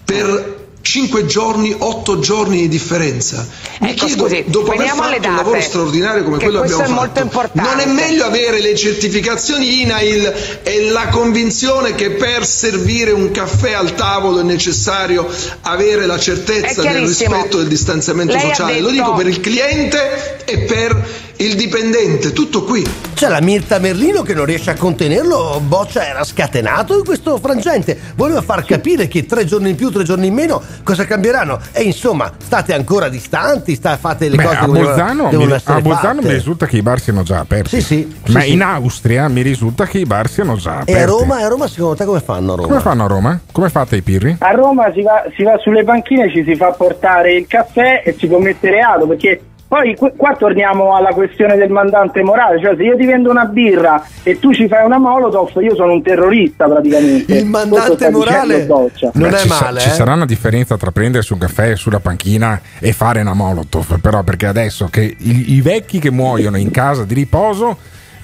per 5 giorni, 8 giorni di differenza? Mi Ecco, chiedo, scusi, dopo aver fatto un date, lavoro straordinario come quello che abbiamo fatto, non è meglio avere le certificazioni INAIL e la convinzione che per servire un caffè al tavolo è necessario avere la certezza del rispetto del distanziamento Lei sociale? Lo detto- dico per il cliente e per il dipendente, tutto qui. C'è la Mirta Merlino che non riesce a contenerlo, Boccia era scatenato in questo frangente, voleva far capire che tre giorni in più, tre giorni in meno, cosa cambieranno? E insomma, state ancora distanti, sta, fate le Beh, cose a Bolzano, devono mi, a Bolzano mi risulta che i bar siano già aperti. Sì, sì, Ma sì, in sì. Austria mi risulta che i bar siano già aperti. E a Roma, e a Roma secondo te come fanno a Roma? Come fanno a Roma? Come fate i pirri? A Roma si va, si va sulle panchine, ci si fa portare il caffè e si commette reato perché poi qua torniamo alla questione del mandante morale, cioè se io ti vendo una birra e tu ci fai una molotov io sono un terrorista praticamente. Il mandante morale Boccia. Beh, ci sa- Ci sarà una differenza tra prendersi un caffè sulla panchina e fare una molotov, però perché adesso che i, i vecchi che muoiono in casa di riposo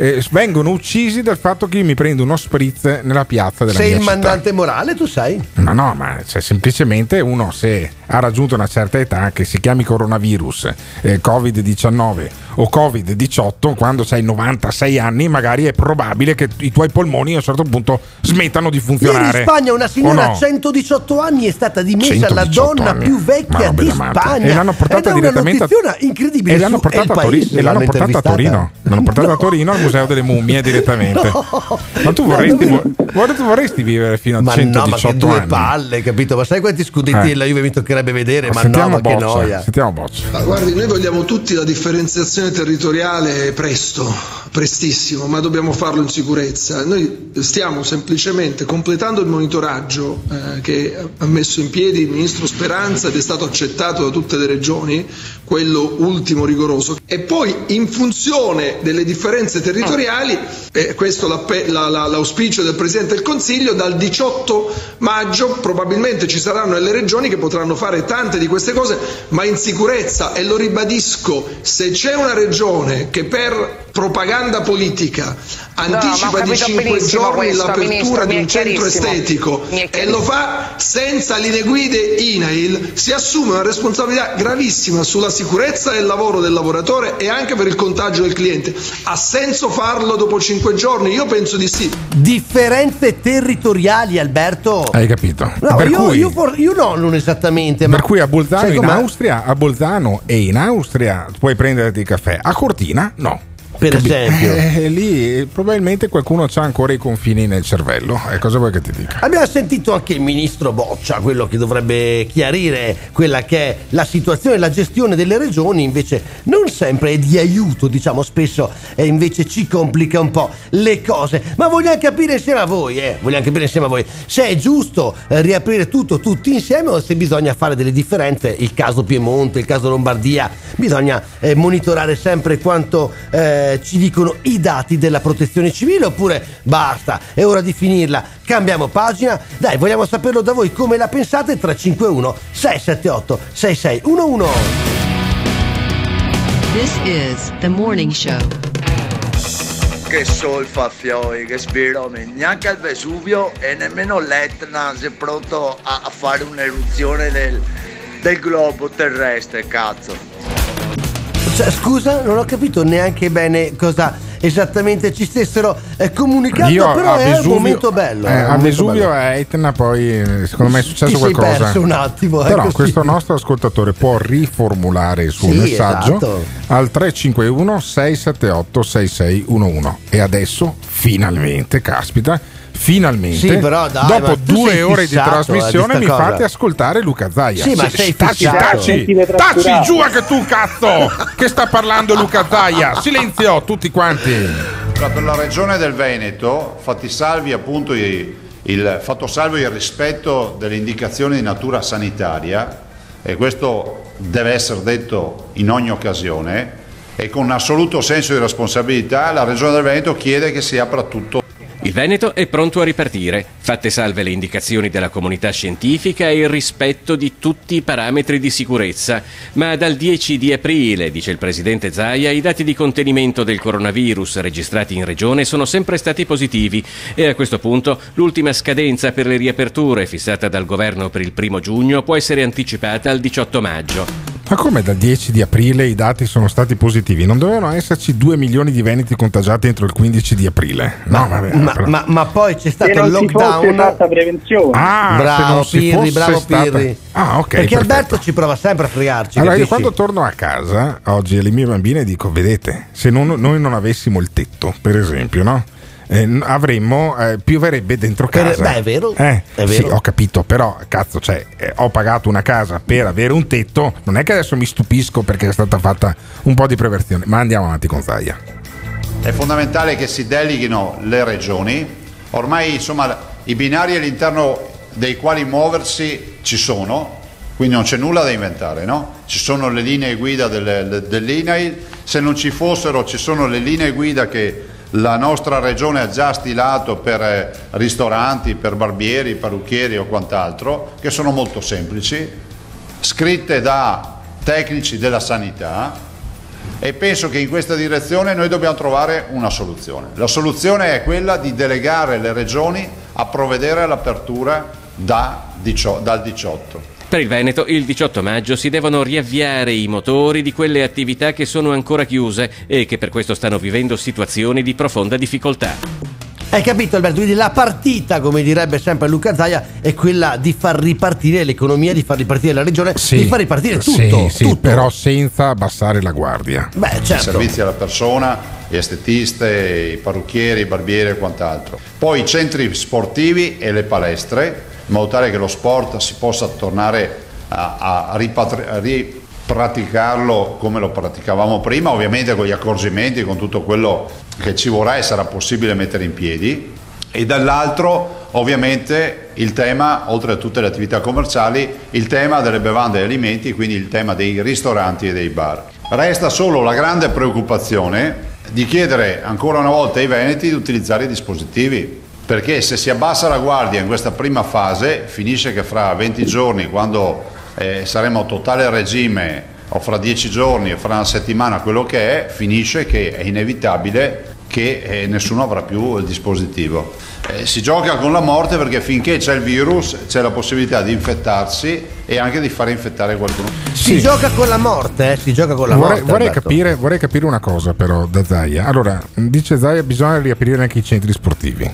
eh, vengono uccisi dal fatto che io mi prendo uno spritz nella piazza della Sei il città. mandante morale, tu sai? Ma no, ma cioè, semplicemente uno se ha raggiunto una certa età che si chiami coronavirus, eh, Covid-19 o Covid-18, quando hai 96 anni magari è probabile che i tuoi polmoni a un certo punto smettano di Ieri funzionare. in Spagna una signora no? a 118 anni è stata dimessa la 118 donna anni. più vecchia di. Spagna. E l'hanno portata è una direttamente a- incredibile E l'hanno portata, a Torino, e l'hanno portata a. Torino. L'hanno portata a Torino al Museo delle Mummie direttamente. Ma tu vorresti, vorresti, tu vorresti vivere fino a Ma no, ma 118 che due palle, capito? Ma sai quanti scudetti Eh. la Juve mi toccherebbe vedere? Ma no, Sentiamo ma che Boccia, noia. Sentiamo Boccia. Ma guardi, noi vogliamo tutti la differenziazione territoriale presto, prestissimo, ma dobbiamo farlo in sicurezza. Noi stiamo semplicemente completando il monitoraggio eh, che ha messo in piedi il ministro Speranza ed è stato accettato da tutte le regioni, quello ultimo rigoroso. E poi in funzione delle differenze territoriali, eh, questo l'appe- la- la- l'auspicio del Presidente del Consiglio, dal 18 maggio probabilmente ci saranno delle regioni che potranno fare tante di queste cose, ma in sicurezza. E lo ribadisco, se c'è una regione che per propaganda politica ma anticipa di capito 5 benissimo giorni questo, l'apertura Ministro, di un centro estetico e lo fa senza linee guide INAIL, si assume una responsabilità gravissima sulla sicurezza del lavoro del lavoratore e anche per il contagio del cliente. Ha senso farlo dopo 5 giorni? Io penso di sì. Differenze territoriali, Alberto. Hai capito? No, per, io, cui, io for- io no, non esattamente. Ma per cui a Bolzano in com'è? Austria, a Bolzano e in Austria puoi prenderti il caffè. A Cortina no. Per Capi- esempio. Eh, lì probabilmente qualcuno ha ancora i confini nel cervello. E cosa vuoi che ti dica? Abbiamo sentito anche il ministro Boccia, quello che dovrebbe chiarire quella che è la situazione e la gestione delle regioni, invece non sempre è di aiuto, diciamo spesso, e invece ci complica un po' le cose. Ma vogliamo capire insieme a voi, eh, vogliamo capire insieme a voi, se è giusto eh, riaprire tutto tutti insieme o se bisogna fare delle differenze, il caso Piemonte, il caso Lombardia, bisogna eh, monitorare sempre quanto eh, ci dicono i dati della protezione civile oppure basta, è ora di finirla, cambiamo pagina. Dai, vogliamo saperlo da voi come la pensate 351 678 6611. This is the morning show. Che solfazioni, che spironi, neanche al Vesuvio e nemmeno l'Etna si è pronto a, a fare un'eruzione del, del globo terrestre, cazzo. Cioè, scusa, non ho capito neanche bene cosa esattamente ci stessero eh, comunicando, Io però è un Vesuvio- momento bello. eh, un a Vesuvio e a Etna poi eh, secondo me è successo Ti qualcosa. perso un attimo, eh, Però così. questo nostro ascoltatore può riformulare il suo Sì, messaggio esatto. al 351 678 6611 e adesso finalmente, caspita, finalmente Sì, però dai, dopo due ore di eh, trasmissione mi cosa. fate ascoltare Luca Zaia. Sì, ma sei taci, fissato. taci, taci giù anche tu cazzo che sta parlando Luca Zaia. Silenzio tutti quanti. Per la regione del Veneto, fatti salvi appunto i- il, fatto salvo il rispetto delle indicazioni di natura sanitaria, e questo deve essere detto in ogni occasione, e con un assoluto senso di responsabilità la regione del Veneto chiede che si apra tutto. Il Veneto è pronto a ripartire, fatte salve le indicazioni della comunità scientifica e il rispetto di tutti i parametri di sicurezza. Ma dal 10 di aprile, dice il presidente Zaia, i dati di contenimento del coronavirus registrati in regione sono sempre stati positivi e a questo punto l'ultima scadenza per le riaperture fissata dal governo per il primo giugno può essere anticipata al 18 maggio. Ma come dal 10 di aprile i dati sono stati positivi? Non dovevano esserci 2 milioni di veneti contagiati entro il 15 di aprile? No, vabbè. Ma, però- ma- ma poi c'è stato il lockdown. fatta prevenzione. Ah, se bravo Pirri, bravo stata- Pirri. Ah, ok, Perché perfetto. Alberto ci prova sempre a fregarci. Allora io capisci? quando torno a casa oggi alle mie bambine dico, vedete, se non- noi non avessimo il tetto, per esempio, no? Eh, avremmo, eh, pioverebbe dentro casa. beh, è vero, Eh, è Sì, vero. ho capito, però cazzo, cioè, eh, ho pagato una casa per avere un tetto, non è che adesso mi stupisco perché è stata fatta un po' di prevenzione, ma andiamo avanti con Zaia. È fondamentale che si deleghino le regioni, ormai insomma i binari all'interno dei quali muoversi ci sono, quindi non c'è nulla da inventare, no? Ci sono le linee guida delle- dell'INAIL, se non ci fossero ci sono le linee guida che la nostra regione ha già stilato per eh, ristoranti, per barbieri, parrucchieri o quant'altro, che sono molto semplici, scritte da tecnici della sanità e penso che in questa direzione noi dobbiamo trovare una soluzione. La soluzione è quella di delegare le regioni a provvedere all'apertura da dal 18. Per il Veneto, il 18 maggio si devono riavviare i motori di quelle attività che sono ancora chiuse e che per questo stanno vivendo situazioni di profonda difficoltà. Hai capito Alberto? Quindi la partita, come direbbe sempre Luca Zaia, è quella di far ripartire l'economia, di far ripartire la regione, di far ripartire tutto. Sì, sì, però senza abbassare la guardia. Beh, i certo. servizi alla persona, gli estetiste, i parrucchieri, i barbieri e quant'altro. Poi i centri sportivi e le palestre, in modo tale che lo sport si possa tornare a, a- ripraticarlo come lo praticavamo prima, ovviamente con gli accorgimenti, con tutto quello che ci vorrà e sarà possibile mettere in piedi. E dall'altro ovviamente il tema, oltre a tutte le attività commerciali, il tema delle bevande e alimenti, quindi il tema dei ristoranti e dei bar. Resta solo la grande preoccupazione di chiedere ancora una volta ai veneti di utilizzare i dispositivi, perché se si abbassa la guardia in questa prima fase, finisce che fra 20 giorni, quando eh, saremo a totale regime, o fra 10 giorni o fra una settimana, quello che è, finisce che è inevitabile che eh, nessuno avrà più il dispositivo. Eh, si gioca con la morte perché finché c'è il virus c'è la possibilità di infettarsi e anche di far infettare qualcuno. Si gioca con la morte, eh? Si gioca con la vorrei, morte. vorrei capire, vorrei capire una cosa però da Zaia. Allora, dice Zaia bisogna riaprire anche i centri sportivi,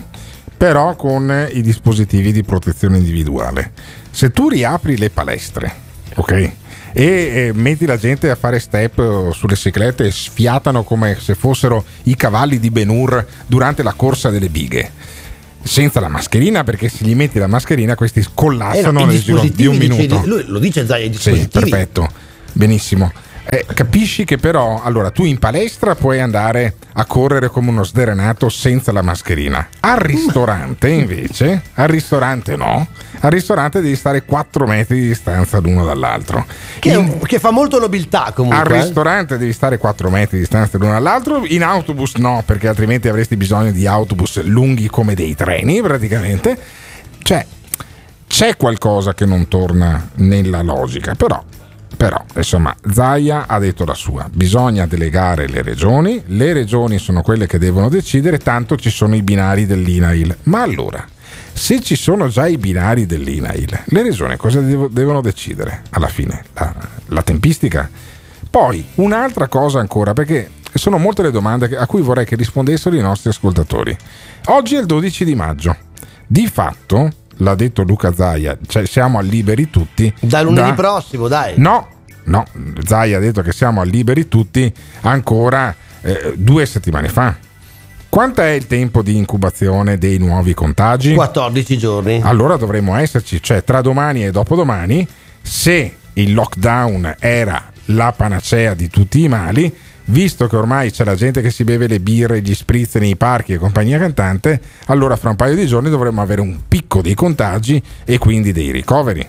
però con i dispositivi di protezione individuale. Se tu riapri le palestre, ok? E metti la gente a fare step eh, sulle ciclette e sfiatano come se fossero i cavalli di Ben-Hur durante la corsa delle bighe. Senza la mascherina, perché se gli metti la mascherina, questi collassano Eh no, nel giro di un dispositivi, dice- minuto. lui lo dice Zai, i Sì, dispositivi. perfetto, benissimo. Eh, capisci che però, allora, tu in palestra puoi andare a correre come uno sdrenato senza la mascherina. Al ristorante, invece, al ristorante no. Al ristorante devi stare 4 metri di distanza l'uno dall'altro. Che, In- un- che fa molto nobiltà comunque. al eh. ristorante devi stare 4 metri di distanza l'uno dall'altro, in autobus no, perché altrimenti avresti bisogno di autobus lunghi come dei treni praticamente. Cioè, c'è qualcosa che non torna nella logica, però, però insomma, Zaia ha detto la sua, bisogna delegare le regioni, le regioni sono quelle che devono decidere, tanto ci sono i binari dell'INAIL. Ma allora, se ci sono già i binari dell'INAIL, le regioni cosa devo- devono decidere alla fine? La, la tempistica? Poi, un'altra cosa ancora, perché sono molte le domande a cui vorrei che rispondessero i nostri ascoltatori. Oggi è il 12 di maggio. Di fatto, l'ha detto Luca Zaia, cioè siamo a liberi tutti. Da lunedì da- prossimo, dai. No, no, Zaia ha detto che siamo a liberi tutti ancora eh, due settimane fa. Quanto è il tempo di incubazione dei nuovi contagi? 14 giorni. Allora dovremmo esserci, cioè tra domani e dopodomani, se il lockdown era la panacea di tutti i mali, visto che ormai c'è la gente che si beve le birre, gli spritz nei parchi e compagnia cantante, allora fra un paio di giorni dovremmo avere un picco dei contagi e quindi dei ricoveri.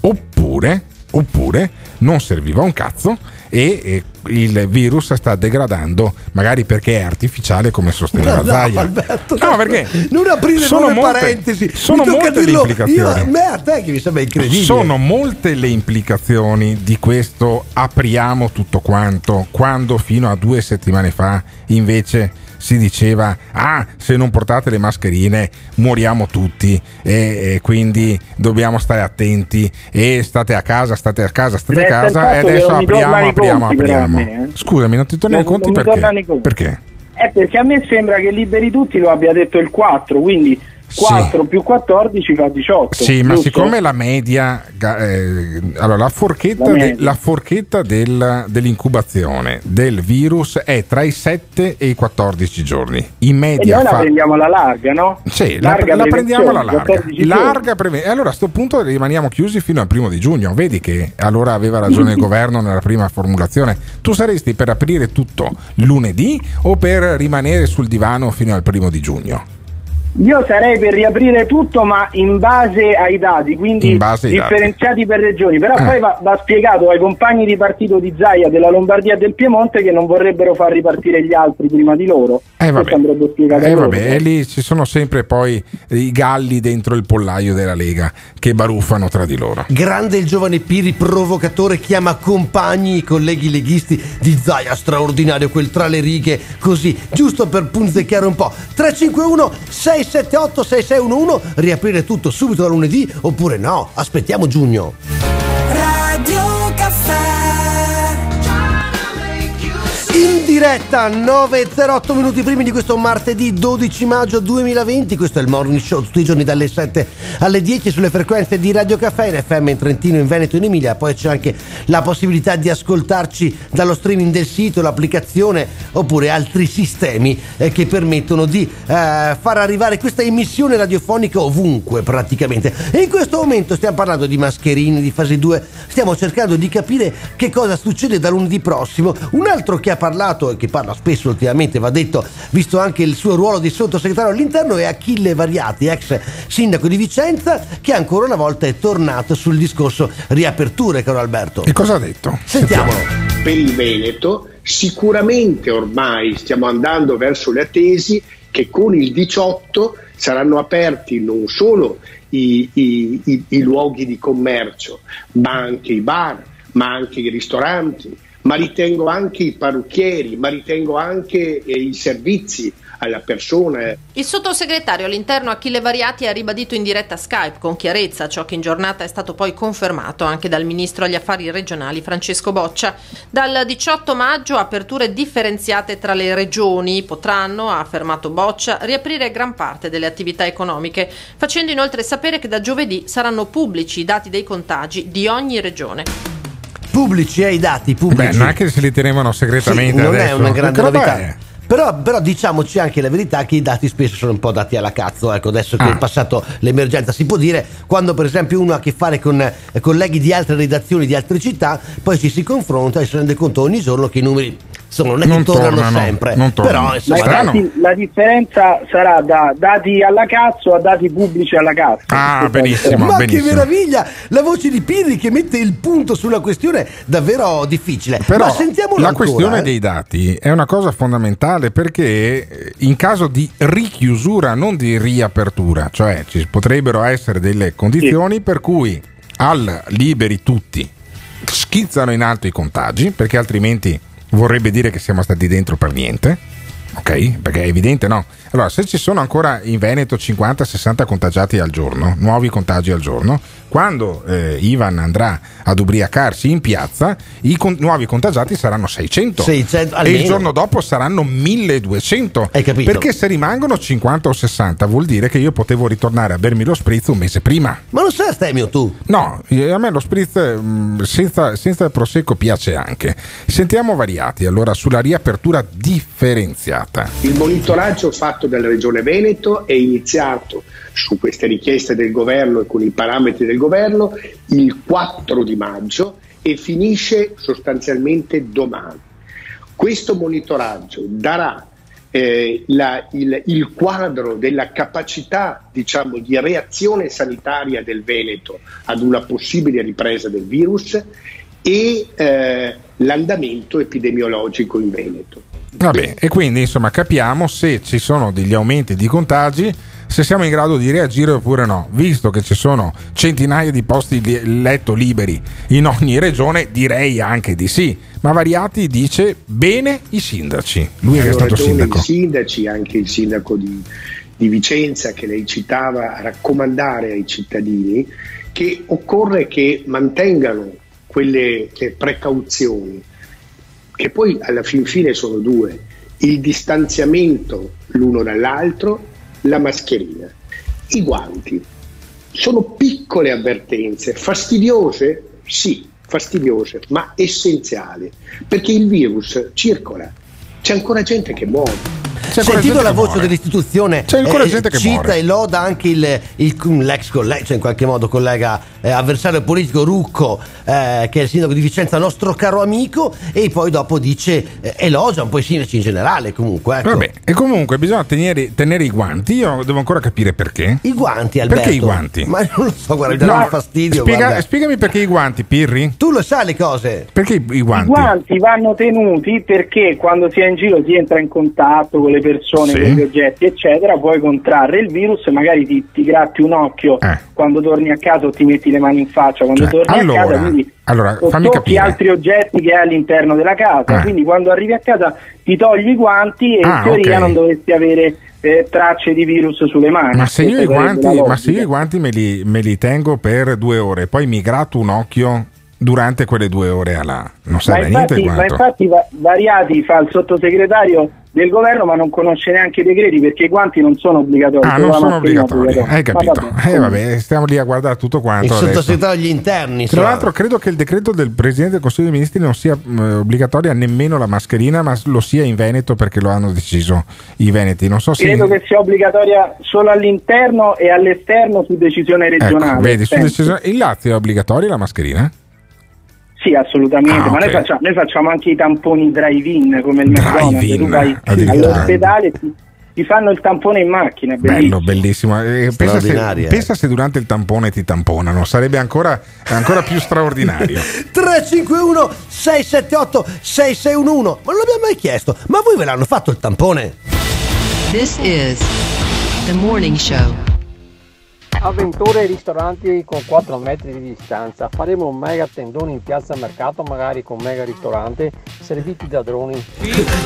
Oppure, oppure non serviva un cazzo e, il virus sta degradando, magari perché è artificiale come sosteneva No, Zaia. Alberto, no, perché non aprire sono molte- parentesi. sono molte le implicazioni. Io, a me a te che mi sembra incredibile. sono molte le implicazioni di questo apriamo tutto quanto, quando fino a due settimane fa invece si diceva ah se non portate le mascherine moriamo tutti e, e quindi dobbiamo stare attenti e state a casa, state a casa, state a Resta il casa e adesso apriamo, tornano apriamo, conti, a apriamo. me, eh. Scusami, non ti torni i conti perché? tornano. Perché? Eh, perché a me sembra che liberi tutti lo abbia detto il 4, quindi 4 più 14 fa 18. Sì, ma giusto? siccome la media, eh, allora la forchetta, La de- la forchetta del- dell'incubazione del virus è tra i 7 e i 14 giorni. In E media noi la fa- prendiamo alla larga, no? Sì, la, Larga la prendiamo alla larga. 14 larga preve- e allora a sto punto rimaniamo chiusi fino al primo di giugno. Vedi che allora aveva ragione il governo nella prima formulazione. Tu saresti per aprire tutto lunedì o per rimanere sul divano fino al primo di giugno? Io sarei per riaprire tutto, ma in base ai dati, quindi ai dati. differenziati per regioni. Però Eh. poi va, va spiegato ai compagni di partito di Zaia della Lombardia e del Piemonte che non vorrebbero far ripartire gli altri prima di loro. Eh vabbè, spiegato a eh, vabbè, e lì ci sono sempre poi i galli dentro il pollaio della Lega che baruffano tra di loro. Grande il giovane Piri, provocatore, chiama compagni i colleghi leghisti di Zaia, straordinario quel tra le righe, così, giusto per punzecchiare un po'. 351 678 6611, riaprire tutto subito da lunedì oppure no, aspettiamo giugno. In diretta 9.08 minuti primi di questo martedì 12 maggio 2020, questo è il morning show tutti i giorni dalle 7 alle 10 sulle frequenze di Radio Caffè in FM in Trentino, in Veneto in Emilia, poi c'è anche la possibilità di ascoltarci dallo streaming del sito, l'applicazione oppure altri sistemi eh, che permettono di eh, far arrivare questa emissione radiofonica ovunque praticamente. E in questo momento stiamo parlando di mascherine, di fase 2, stiamo cercando di capire che cosa succede da lunedì prossimo. Un altro che ha parlato e che parla spesso ultimamente, va detto, visto anche il suo ruolo di sottosegretario all'interno, è Achille Variati, ex sindaco di Vicenza, che ancora una volta è tornato sul discorso riaperture, caro Alberto. E cosa ha detto? Sentiamolo. per il Veneto, sicuramente ormai stiamo andando verso la tesi che con il 18 saranno aperti non solo i, i- i- i luoghi di commercio, ma anche i bar, ma anche i ristoranti, ma ritengo anche i parrucchieri, ma ritengo anche eh, i servizi alla persona. Il sottosegretario all'interno Achille Variati ha ribadito in diretta Skype con chiarezza ciò che in giornata è stato poi confermato anche dal ministro agli affari regionali Francesco Boccia. Dal 18 maggio aperture differenziate tra le regioni potranno, ha affermato Boccia, riaprire gran parte delle attività economiche, facendo inoltre sapere che da giovedì saranno pubblici i dati dei contagi di ogni regione. Pubblici ai dati, pubblici. Beh, non è che se li tenevano segretamente Sì, non adesso. è una grande roba novità. è? Però, però diciamoci anche la verità che i dati spesso sono un po' dati alla cazzo. Ecco, adesso che Ah. è passato l'emergenza si può dire, quando per esempio uno ha a che fare con eh, colleghi di altre redazioni di altre città, poi ci si confronta e si rende conto ogni giorno che i numeri insomma, non è che Non tornano, tornano, sempre. non tornano. Però Ma insomma, infatti la differenza sarà da dati alla cazzo a dati pubblici alla cazzo. Ah, benissimo, Ma che benissimo. meraviglia! La voce di Pirri che mette il punto sulla questione davvero difficile. Però Ma sentiamolo la ancora, questione eh. dei dati è una cosa fondamentale perché eh, in caso di richiusura, non di riapertura, cioè ci potrebbero essere delle condizioni per cui al liberi tutti schizzano in alto i contagi, perché altrimenti vorrebbe dire che siamo stati dentro per niente. Ok? Perché è evidente no. Allora, se ci sono ancora in Veneto 50-60 contagiati al giorno, nuovi contagi al giorno, quando eh, Ivan andrà ad ubriacarsi in piazza, i con- nuovi contagiati saranno 600. 600 e il giorno dopo saranno 1200. Hai capito? Perché se rimangono 50 o 60 vuol dire che io potevo ritornare a bermi lo spritz un mese prima. Ma non sei astemio tu? No, eh, a me lo spritz mm, senza, senza prosecco piace anche. Sentiamo variati allora sulla riapertura differenziata. Il monitoraggio fatto dalla Regione Veneto è iniziato su queste richieste del governo e con i parametri del governo il 4 di maggio e finisce sostanzialmente domani. Questo monitoraggio darà eh, la- il, il quadro della capacità diciamo, di reazione sanitaria del Veneto ad una possibile ripresa del virus e eh, l'andamento epidemiologico in Veneto. Vabbè, e quindi insomma capiamo se ci sono degli aumenti di contagi, se siamo in grado di reagire oppure no. Visto che ci sono centinaia di posti di letto liberi in ogni regione, direi anche di sì. Ma Variati dice bene i sindaci. Lui che è stato sindaco. I sindaci, anche il sindaco di, di Vicenza che lei citava, a raccomandare ai cittadini che occorre che mantengano quelle precauzioni, che poi alla fin fine sono due, il distanziamento l'uno dall'altro, la mascherina, i guanti. Sono piccole avvertenze, fastidiose? Sì, fastidiose, ma essenziali, perché il virus circola, c'è ancora gente che muore. Sentito la voce dell'istituzione, C'è ancora eh, gente che cita muore. e loda anche il, il- l'ex collega, cioè in qualche modo collega eh, avversario politico Rucco, eh, che è il sindaco di Vicenza, nostro caro amico, e poi dopo dice, eh, elogia un po' i sindaci in generale comunque. Ecco. Vabbè, e comunque bisogna tenere, tenere i guanti. Io devo ancora capire perché. I guanti, Alberto. Perché i guanti? Ma non lo so, guarda, mi dà No, un fastidio. spiega- guarda. spiegami perché i guanti, Pirri. Tu lo sai le cose. Perché i, i I guanti? guanti vanno tenuti perché quando si è in giro si entra in contatto con le persone, Sì. con gli oggetti, eccetera, puoi contrarre il virus, magari ti, ti gratti un occhio quando torni a casa o ti metti le mani in faccia quando Eh. Cioè, torni a allora, casa, quindi allora, fammi tocchi capire. altri oggetti che hai all'interno della casa, Eh. quindi quando arrivi a casa ti togli i guanti e Ah, in teoria ok. non dovresti avere eh, tracce di virus sulle mani. Ma se, io i guanti, ma se io i guanti me li, me li tengo per due ore, poi mi gratto un occhio durante quelle due ore a là, non Ma serve a niente infatti, il ma infatti Va- Variati fa il sottosegretario del governo ma non conosce neanche i decreti perché i guanti non sono obbligatori. Ah, non sono obbligatori, hai obbligatoria. capito? Ma Eh, vabbè, stiamo lì a guardare tutto quanto. Il adesso. sottosegretario agli interni. Tra insomma. l'altro credo che il decreto del Presidente del Consiglio dei Ministri non sia mh, obbligatoria nemmeno la mascherina, ma lo sia in Veneto perché lo hanno deciso i Veneti. Non so se... Credo che sia obbligatoria solo all'interno e all'esterno su decisione regionale. Ecco, vedi, su decisione- in Lazio è obbligatoria la mascherina? Sì, assolutamente, Ah, ma noi ok. facciamo, noi facciamo anche i tamponi drive-in come il McDonald's, Drive-in, tu vai all'ospedale e ti, ti fanno il tampone in macchina, è Bello, bellissimo. bellissimo. Eh, pensa, se, Straordinaria. pensa se durante il tampone ti tamponano, sarebbe ancora, ancora più straordinario. 351 678 6611 Ma non l'abbiamo mai chiesto Ma voi ve l'hanno fatto il tampone? This is the morning show. Avventure e ristoranti con 4 metri di distanza. Faremo un mega tendone in piazza mercato, magari con mega ristorante, serviti da droni.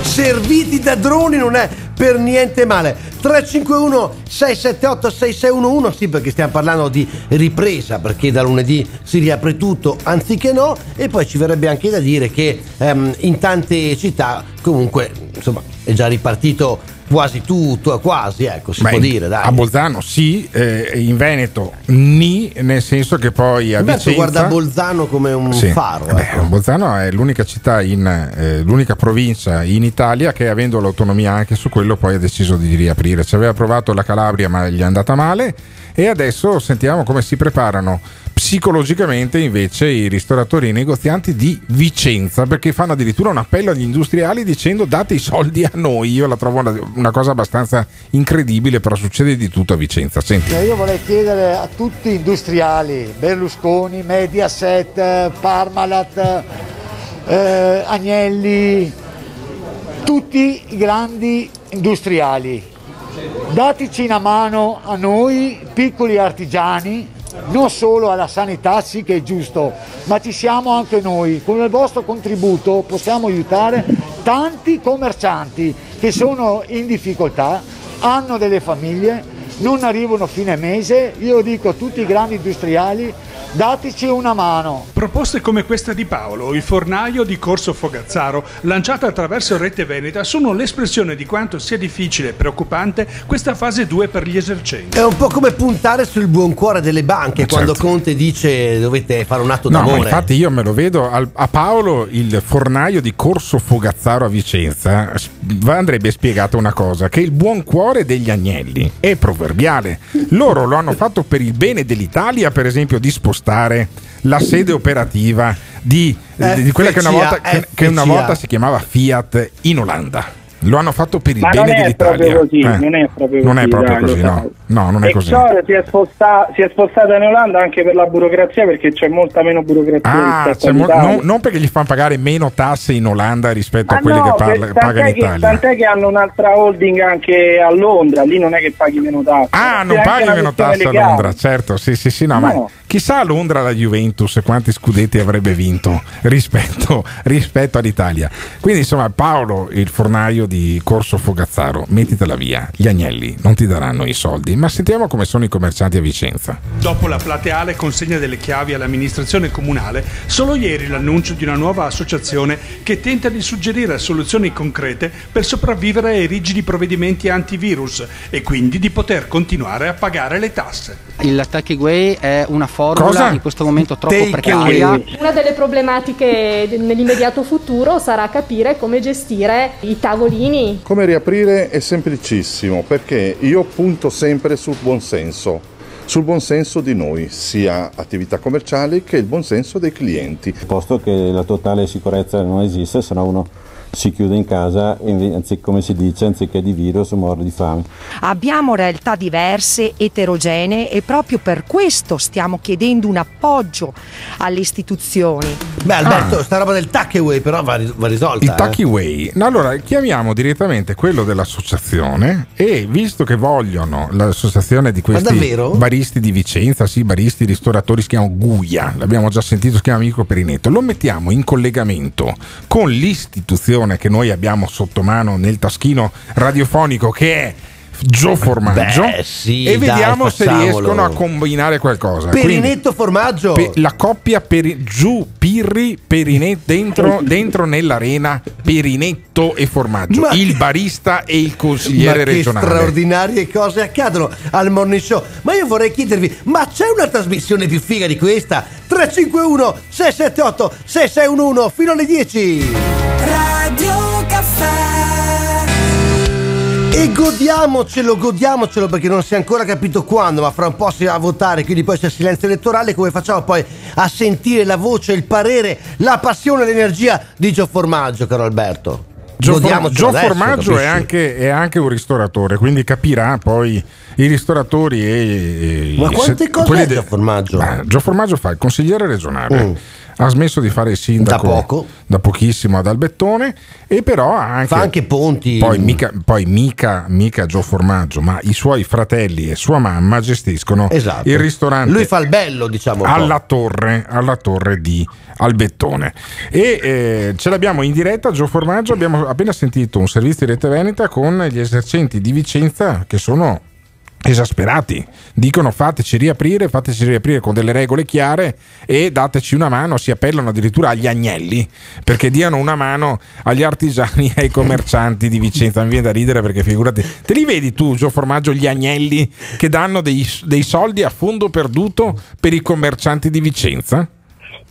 Serviti da droni non è per niente male. 351 678 6611, sì perché stiamo parlando di ripresa, perché da lunedì si riapre tutto, anziché no, e poi ci verrebbe anche da dire che ehm, in tante città comunque insomma è già ripartito quasi tutto, quasi ecco, si Beh, può dire, dai. A Bolzano sì, eh, in Veneto ni, nel senso che poi a Vicenza... guarda Bolzano come un Sì. faro. Eh beh, ecco. Bolzano è l'unica città, in, eh, l'unica provincia in Italia che avendo l'autonomia anche su quello poi ha deciso di riaprire. Ci aveva provato la Calabria ma gli è andata male e adesso sentiamo come si preparano psicologicamente invece i ristoratori e i negozianti di Vicenza perché fanno addirittura un appello agli industriali dicendo date i soldi a noi. Io la trovo una, una cosa abbastanza incredibile, però succede di tutto a Vicenza. Senti. Eh, Io vorrei chiedere a tutti gli industriali, Berlusconi, Mediaset, Parmalat, eh, Agnelli, tutti i grandi industriali, dateci una mano a noi piccoli artigiani, non solo alla sanità, sì che è giusto, ma ci siamo anche noi. Con il vostro contributo possiamo aiutare tanti commercianti che sono in difficoltà, hanno delle famiglie, non arrivano a fine mese. Io dico a tutti i grandi industriali, dateci una mano. Proposte come questa di Paolo, il fornaio di Corso Fogazzaro, lanciata attraverso Rete Veneta, sono l'espressione di quanto sia difficile e preoccupante questa fase 2 per gli esercenti. È un po' come puntare sul buon cuore delle banche quando Conte dice dovete fare un atto No, ma d'amore. infatti io me lo vedo al- a Paolo il fornaio di Corso Fogazzaro a Vicenza andrebbe spiegata una cosa che il buon cuore degli agnelli è proverbiale loro lo hanno fatto per il bene dell'Italia per esempio di spostare la sede operativa di, di- di quella che una, volta, che- che una FCA. volta si chiamava Fiat in Olanda lo hanno fatto per il Ma bene dell'Italia così, Eh, non è proprio non è così, proprio dai, così no no non è così Exor si è, sposta- si è spostata in Olanda anche per la burocrazia perché c'è molta meno burocrazia Ah, mo- non, non perché gli fanno pagare meno tasse in Olanda rispetto Ah, a quelle no, che parla- per- paga in Italia. tant'è che hanno un'altra holding anche a Londra, lì non è che paghi meno tasse. Ah, non paghi meno tasse a legale. Londra, certo, sì, sì, sì, no, ma No. chissà a Londra la Juventus quanti scudetti avrebbe vinto rispetto, rispetto all'Italia. Quindi insomma Paolo, il fornaio di Corso Fogazzaro, mettitela via, gli agnelli non ti daranno i soldi, ma sentiamo come sono i commercianti a Vicenza. Dopo la plateale consegna delle chiavi all'amministrazione comunale, solo ieri l'annuncio di una nuova associazione che tenta di suggerire soluzioni concrete per sopravvivere ai rigidi provvedimenti antivirus e quindi di poter continuare a pagare le tasse. Il takeaway è una formula Cosa? in questo momento troppo Take precaria. away. Una delle problematiche nell'immediato futuro sarà capire come gestire i tavolini. Come riaprire è semplicissimo perché io punto sempre sul buonsenso, sul buonsenso di noi, sia attività commerciali che il buonsenso dei clienti. Posto che la totale sicurezza non esiste, se no uno si chiude in casa e anzi- come si dice, anziché di virus muore di fame. Abbiamo realtà diverse, eterogenee e proprio per questo stiamo chiedendo un appoggio alle istituzioni. Beh, Alberto, sta roba del takeaway però va, va risolta. Il eh. takeaway. Allora chiamiamo direttamente quello dell'associazione e visto che vogliono l'associazione di questi baristi di Vicenza, sì, baristi, ristoratori, si chiama Guia, l'abbiamo già sentito, si chiama Amico Perinetto, lo mettiamo in collegamento con l'istituzione che noi abbiamo sotto mano nel taschino radiofonico che è Gio Formaggio Beh, sì, e dai, vediamo se facciamolo. riescono a combinare qualcosa. Perinetto formaggio. Pe- la coppia peri- giù Pirri Perinetto dentro, dentro nell'arena Perinetto e formaggio Ma- il barista e il consigliere ma che regionale straordinarie cose accadono al morning show. Ma io vorrei chiedervi, ma c'è una trasmissione più figa di questa? 351 678 6611 fino alle 10. Radio Caffè. E godiamocelo, godiamocelo perché non si è ancora capito quando, ma fra un po' si va a votare, quindi poi c'è silenzio elettorale, come facciamo poi a sentire la voce, il parere, la passione e l'energia di Gio Formaggio, caro Alberto? Gio, For- Gio adesso, Formaggio è anche, è anche un ristoratore, quindi capirà poi i ristoratori e. e Ma i- quante se- cose è Gio Formaggio? Ma Gio Formaggio fa il consigliere regionale. Mm. Ha smesso di fare il sindaco Da poco. da pochissimo ad Albettone e però ha anche, Fa anche ponti. Poi, mica, poi mica, mica Gio Formaggio, ma i suoi fratelli e sua mamma gestiscono Esatto. il ristorante Lui fa il bello, diciamo. alla torre, alla torre di Albettone. E eh, ce l'abbiamo in diretta, Gio Formaggio. Abbiamo appena sentito un servizio di Rete Veneta con gli esercenti di Vicenza che sono esasperati. Dicono fateci riaprire, fateci riaprire con delle regole chiare e dateci una mano. Si appellano addirittura agli agnelli perché diano una mano agli artigiani e ai commercianti di Vicenza. Mi viene da ridere perché figurati, te li vedi tu, Gio Formaggio, gli agnelli che danno dei, dei soldi a fondo perduto per i commercianti di Vicenza?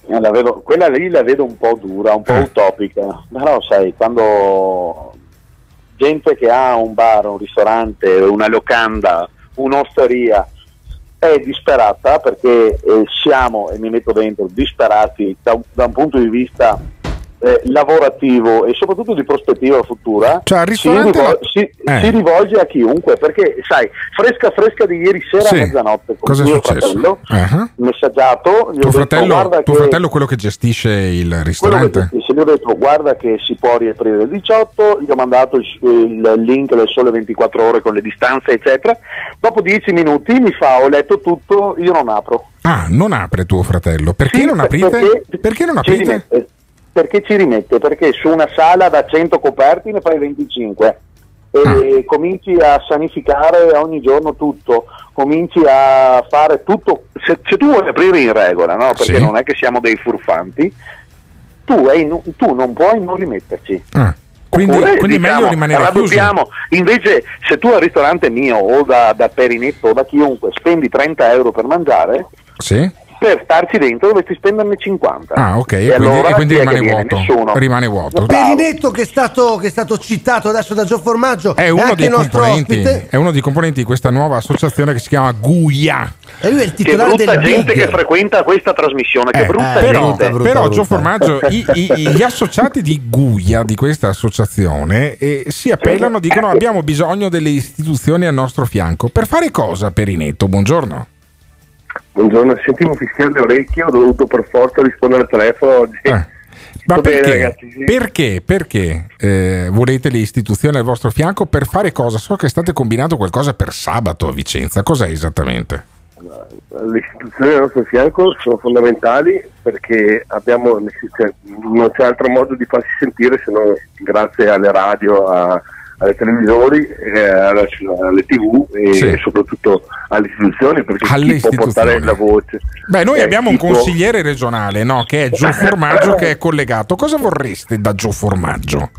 Eh, vedo- quella lì la vedo un po' dura, un po' utopica, però sai, quando gente che ha un bar, un ristorante, una locanda, un'osteria. È disperata perché eh, siamo, e mi metto dentro, disperati da, da un punto di vista eh, lavorativo e soprattutto di prospettiva futura, Cioè, si, rivol- si- Eh. si rivolge a chiunque perché sai, fresca fresca di ieri sera Sì. a mezzanotte con Cosa è mio successo? fratello, Ah. messaggiato, Tuo detto, fratello, tuo che- fratello è quello che gestisce il ristorante? se gli ho detto guarda che si può riaprire il 18, gli ho mandato il, il link del sole 24 ore con le distanze eccetera, dopo 10 minuti mi fa ho letto tutto, io non apro. Ah, non apre tuo fratello. Perché Sì, non aprite? perché- Perché, non aprite? Perché ci rimette? Perché su una sala da 100 coperti ne fai 25 e Ah. cominci a sanificare ogni giorno tutto, cominci a fare tutto. Se, se tu vuoi aprire in regola, no? perché Sì. non è che siamo dei furfanti, tu, nu- tu non puoi non rimetterci. Ah, Quindi, Oppure, quindi diciamo, meglio rimanere raddoppiamo. Invece, se tu al ristorante mio o da, da Perinetto o da chiunque spendi 30 euro per mangiare, Sì? Per starci dentro dovresti spenderne 50. Ah, ok. E, E quindi, allora e quindi rimane che vuoto. Nessuno. Rimane vuoto. Perinetto che è, stato, che è stato citato adesso da Gio Formaggio È uno, anche dei componenti, è uno dei componenti di questa nuova associazione che si chiama Guia. e lui è il Che titolare brutta del gente Big. che frequenta questa trasmissione, che Eh, brutta però, gente. però Gio Formaggio, i- i- gli associati di Guia di questa associazione eh, si appellano, dicono abbiamo bisogno delle istituzioni al nostro fianco. Per fare cosa, Perinetto? Buongiorno. Buongiorno, sentivo fischiare le orecchie, ho dovuto per forza rispondere al telefono oggi. Eh. Ma Va bene, perché, ragazzi, sì. perché, perché, eh, volete le istituzioni al vostro fianco per fare cosa? So che state combinando qualcosa per sabato a Vicenza. Cos'è esattamente? Le istituzioni al nostro fianco sono fondamentali perché abbiamo, cioè, non c'è altro modo di farsi sentire se non grazie alle radio, a- alle televisori, eh, alle, alle tv e Sì. soprattutto alle istituzioni perché Alle chi può portare la voce. Beh, noi Eh, abbiamo un può- consigliere regionale, no? Che è Gio Formaggio, che è collegato. Cosa vorreste da Gio Formaggio?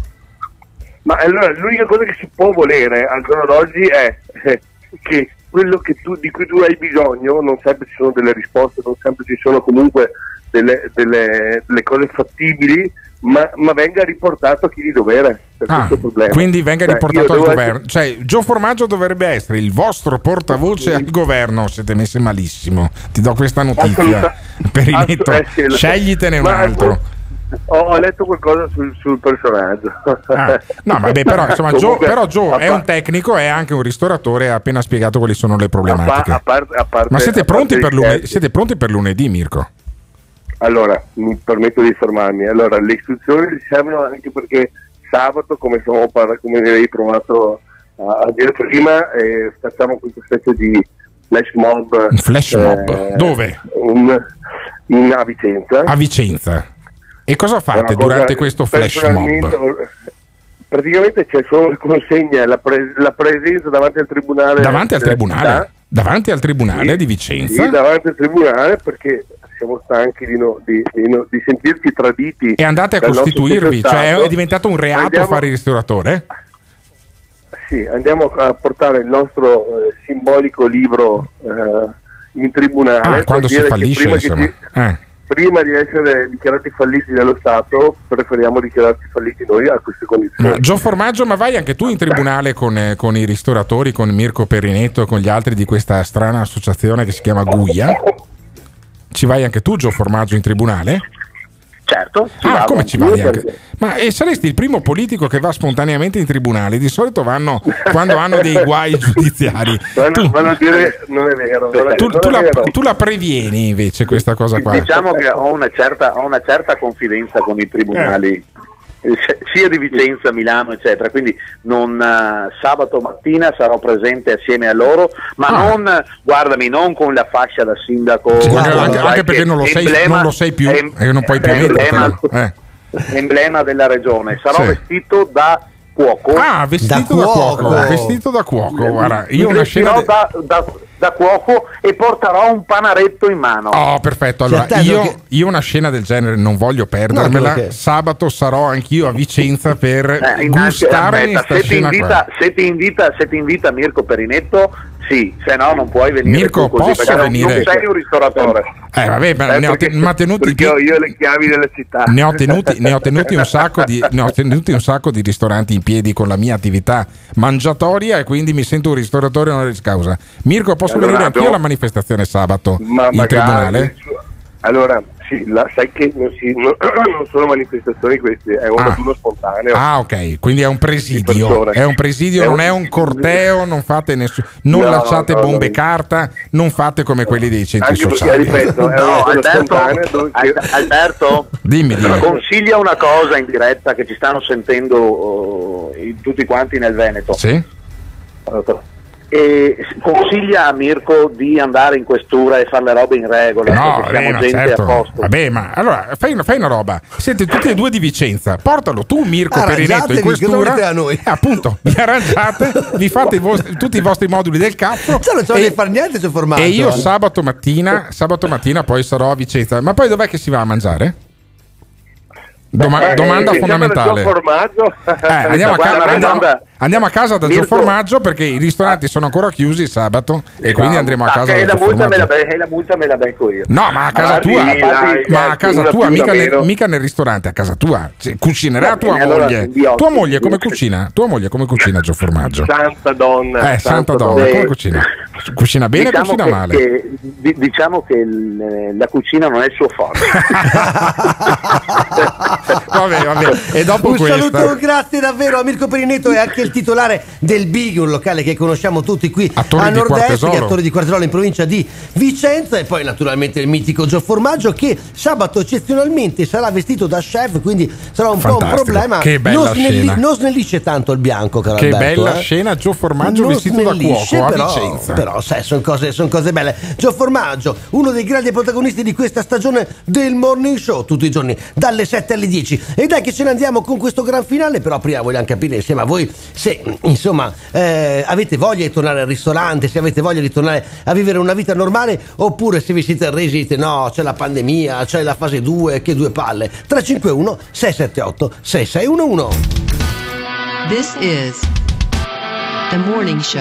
Ma allora l'unica cosa che si può volere al giorno d'oggi è eh, che quello che tu- di cui tu hai bisogno, non sempre ci sono delle risposte, non sempre ci sono comunque delle, delle- delle cose fattibili, ma, ma venga riportato a chi di dovere. Per Ah, questo problema. quindi venga Cioè, riportato al governo. Cioè, Gio Formaggio dovrebbe essere il vostro portavoce al governo. Siete messi malissimo. Ti do questa notizia. Assoluta- Perinetto, assu- eh sì, sceglitene un Ma- altro. Ho, ho letto qualcosa sul, sul personaggio. Ah, no, vabbè, però, insomma, Comunque, però Gio a è un tecnico, è anche un ristoratore. Ha appena spiegato quali sono le a problematiche. a parte- a parte- Ma siete a pronti, lunedì, siete pronti per lunedì, Mirko? Allora, mi permetto di informarmi. Allora, le istruzioni ci servono anche perché sabato, come, par- come avevi provato a, dire prima, eh, facciamo questa specie di flash mob. Un flash mob? eh, Dove? un- in, a Vicenza. A Vicenza. E cosa fate cosa durante questo flash mob? Praticamente c'è solo consegna la, pre- la presenza davanti al tribunale. Davanti al tribunale? Davanti al tribunale Sì, di Vicenza? Sì, davanti al tribunale perché siamo stanchi di, no- di- di no- di sentirci traditi. E andate a costituirvi, cioè è diventato un reato Andiamo- fare il ristoratore? Sì, andiamo a portare il nostro eh, simbolico libro eh, in tribunale. Ah, quando si fallisce, insomma. ci- Eh. Prima di essere dichiarati falliti dallo Stato, preferiamo dichiararci falliti noi a queste condizioni. Ma Gio Formaggio, ma vai anche tu in tribunale con, eh, con i ristoratori, con Mirko Perinetto e con gli altri di questa strana associazione che si chiama Guia? Ci vai anche tu, Gio Formaggio, in tribunale? Certo, ci Ah, come ci vai perché- Ma e saresti il primo politico che va spontaneamente in tribunale? Di solito vanno quando hanno dei guai giudiziari. Vanno a dire non è vero. non è- Tu, non tu la, tu la previeni invece questa cosa qua. Diciamo che ho una certa, ho una certa confidenza con i tribunali, eh, sia di Vicenza, Milano, eccetera. Quindi non, eh, sabato mattina sarò presente assieme a loro, ma Ah. non, guardami, non con la fascia da sindaco. Sì, anche, anche- anche che perché non lo, sei, emblema- non lo sei più em- e non puoi più emblema-. Eh. emblema della regione. Sarò Sì. vestito da cuoco. Ah, vestito da cuoco. Vestito da cuoco, guarda, io una scena da, da- da cuoco e porterò un panaretto in mano. Oh, perfetto. Allora, io, che- io una scena del genere non voglio perdermela. No, che- Sabato sarò anch'io a Vicenza per Eh, gustarmi aspetta, se, ti invita, qua. se, ti invita, se ti invita Mirko Perinetto, sì, se no non puoi venire. Mirko, così, posso venire? Non sei un ristoratore. Eh, vabbè, ma Eh, ne ho, perché- te- ma tenuti Perché ho io le chiavi della città. ne ho tenuti, ne ho tenuti un sacco di, ne ho tenuti un sacco di ristoranti in piedi con la mia attività mangiatoria e quindi mi sento un ristoratore onoris causa. Mirko, posso Allora, venire anch'io alla manifestazione sabato Ma in magari- tribunale? Allora, sì, la- sai che non, si- non- non sono manifestazioni queste, è un Ah. raduno spontaneo. Ah, ok, quindi è un presidio. È un presidio, È non un- è un corteo, non fate nessuno. Non No, lanciate no, bombe no. carta, non fate come quelli dei centri Anche perché, sociali. ripeto, è No, Alberto, Al- Alberto, Dimmi, dimmi. consiglia una cosa in diretta che ci stanno sentendo i- tutti quanti nel Veneto. Sì? E consiglia a Mirko di andare in questura e fare le robe in regola, No, siamo vabbè, ma gente certo. a posto. Vabbè, ma allora fai una, fai una roba. Siete tutti e due di Vicenza. Portalo tu, Mirko Perinetto, in Arrangiatevi, che non questura. a noi. Eh, appunto, vi arrangiate, vi fate i vostri- tutti i vostri moduli del cazzo. Cioè, non c'è da fare niente sul formaggio. E io eh. sabato mattina, sabato mattina poi sarò a Vicenza. Ma poi dov'è che si va a mangiare? Doma- Eh, domanda eh, diciamo fondamentale. Eh, andiamo, a ca- andiamo-. Andiamo a casa da Gio Mirko- Formaggio perché i ristoranti sono ancora chiusi sabato e quindi andremo a Ah, casa che da la Gio multa, me la, Formaggio. be- e la multa me la becco io. No, ma a casa Guardi, tua, dai, ma a casa tua, mica nel, meno. mica nel ristorante, a casa tua. Cioè, cucinerà Va tua bene, allora, moglie. occhi. tua moglie come cucina? Tua moglie come cucina Gio Formaggio? Santa donna. Eh, santa donna, donna. come cucina? Cucina bene o diciamo cucina che, male? che- di- diciamo che il- la cucina non è il suo forte. vabbè, vabbè. E dopo un questa. saluto, grazie davvero a Mirko Perinetto e anche il titolare del Big, un locale che conosciamo tutti qui A a nord-est, a Torre di Quartesolo in provincia di Vicenza e poi naturalmente il mitico Gio Formaggio che sabato eccezionalmente sarà vestito da chef, quindi sarà un po' un Fantastico. problema. Che bella non, snelli- scena. non snellisce tanto il bianco, caro Che Alberto, bella eh. scena, Gio Formaggio Non vestito da cuoco a però, Vicenza. Però, sai, sono cose, son cose belle. Gio Formaggio, uno dei grandi protagonisti di questa stagione del Morning Show, tutti i giorni, dalle 7 alle 10. E dai che ce ne andiamo con questo gran finale, però prima vogliamo capire insieme a voi se, insomma, eh, avete voglia di tornare al ristorante, se avete voglia di tornare a vivere una vita normale, oppure se vi siete resi, dite no, c'è la pandemia, c'è la fase 2, che due palle. 351 678 6611. This is the morning show.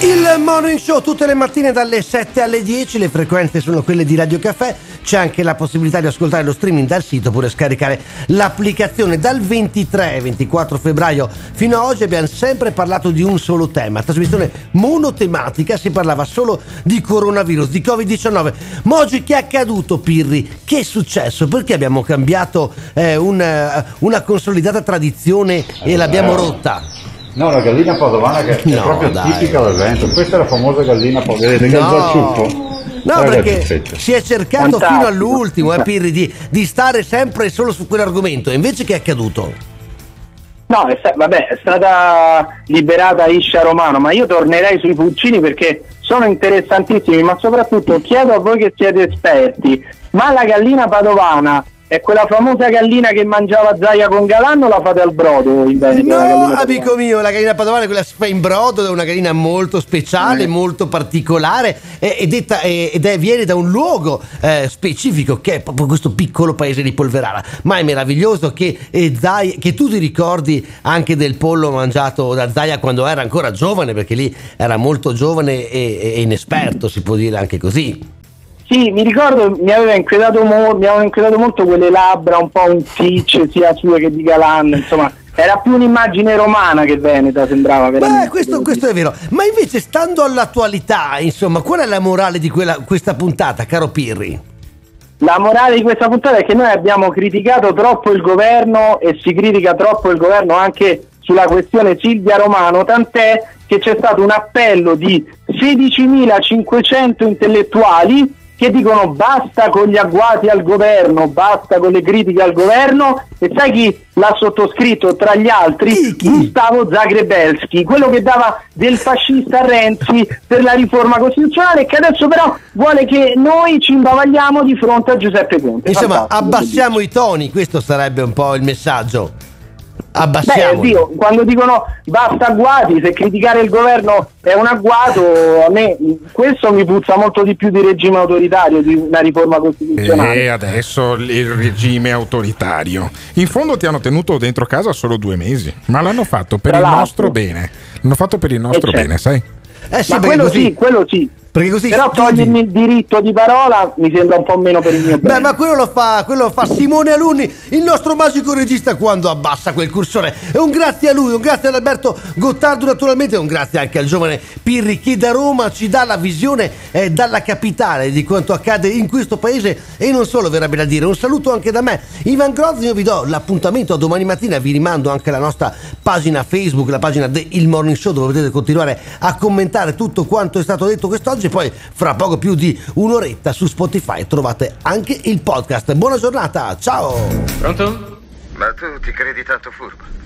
Il morning show tutte le mattine dalle 7 alle 10, le frequenze sono quelle di Radio Caffè, c'è anche la possibilità di ascoltare lo streaming dal sito oppure scaricare l'applicazione. Dal 23 e 24 febbraio fino a oggi abbiamo sempre parlato di un solo tema, trasmissione monotematica, si parlava solo di coronavirus, di Covid-19. Ma oggi che è accaduto Pirri? Che è successo? Perché abbiamo cambiato eh, un- una consolidata tradizione e l'abbiamo rotta? No, la gallina padovana che è No, proprio dai. tipica del Veneto. Questa è la famosa gallina padovana. Vedete che è No. già asciutto? No, Guarda perché si è cercato Fantastico. fino all'ultimo, eh, Pirri, di, di stare sempre solo su quell'argomento. E invece che è accaduto? No, è vabbè, è stata liberata Iscia Romano, ma io tornerei sui pulcini perché sono interessantissimi, ma soprattutto chiedo a voi che siete esperti, ma la gallina padovana è quella famosa gallina che mangiava Zaia con Galan o la fate al brodo in Veneto? No, amico mio, la gallina padovana è quella si fa in brodo, è una gallina molto speciale, Mm. molto particolare ed, è, ta- eh, ed è- viene da un luogo eh, specifico che è proprio questo piccolo paese di Polverara. Ma è meraviglioso che, eh, Zaia- che tu ti ricordi anche del pollo mangiato da Zaia quando era ancora giovane, perché lì era molto giovane e, e inesperto, si può dire anche così. Sì, mi ricordo, mi aveva inquietato, mo- mi avevano inquietato molto quelle labbra, un po' un ticce sia sue che di Galan, insomma, era più un'immagine romana che veneta, sembrava veramente. Beh, questo, questo è vero. Ma invece, stando all'attualità, insomma, qual è la morale di quella- questa puntata, caro Pirri? La morale di questa puntata è che noi abbiamo criticato troppo il governo e si critica troppo il governo anche sulla questione Silvia Romano, tant'è che c'è stato un appello di 16.500 intellettuali che dicono basta con gli agguati al governo, basta con le critiche al governo e sai chi l'ha sottoscritto tra gli altri? Gustavo Zagrebelski, quello che dava del fascista a Renzi per la riforma costituzionale che adesso però vuole che noi ci imbavagliamo di fronte a Giuseppe Conte. Insomma, Fantastico. abbassiamo i toni, questo sarebbe un po' il messaggio. Beh, Abbassiamo. Dio, quando dicono basta agguati, se criticare il governo è un agguato, a me questo mi puzza molto di più di regime autoritario, di una riforma costituzionale. E adesso il regime autoritario. In fondo ti hanno tenuto dentro casa solo due mesi, ma l'hanno fatto per Tra il l'altro. nostro bene. L'hanno fatto per il nostro Eh, certo. bene, sai? Eh sì, Ma quello così- sì, quello sì. Perché così Però studi- togliermi il diritto di parola mi sembra un po' meno per il mio bene. Beh, ma quello lo fa, quello lo fa Simone Alunni, il nostro magico regista quando abbassa quel cursore. E un grazie a lui, un grazie ad Alberto Gottardo naturalmente, e un grazie anche al giovane Pirri che da Roma ci dà la visione eh, dalla capitale di quanto accade in questo paese e non solo verrebbe da dire. Un saluto anche da me. Ivan Grozzi, io vi do l'appuntamento a domani mattina, vi rimando anche alla nostra pagina Facebook, la pagina del Il Morning Show dove potete continuare a commentare tutto quanto è stato detto quest'oggi. Poi fra poco più di un'oretta su Spotify trovate anche il podcast. Buona giornata, ciao! Pronto? Ma tu ti credi tanto furbo?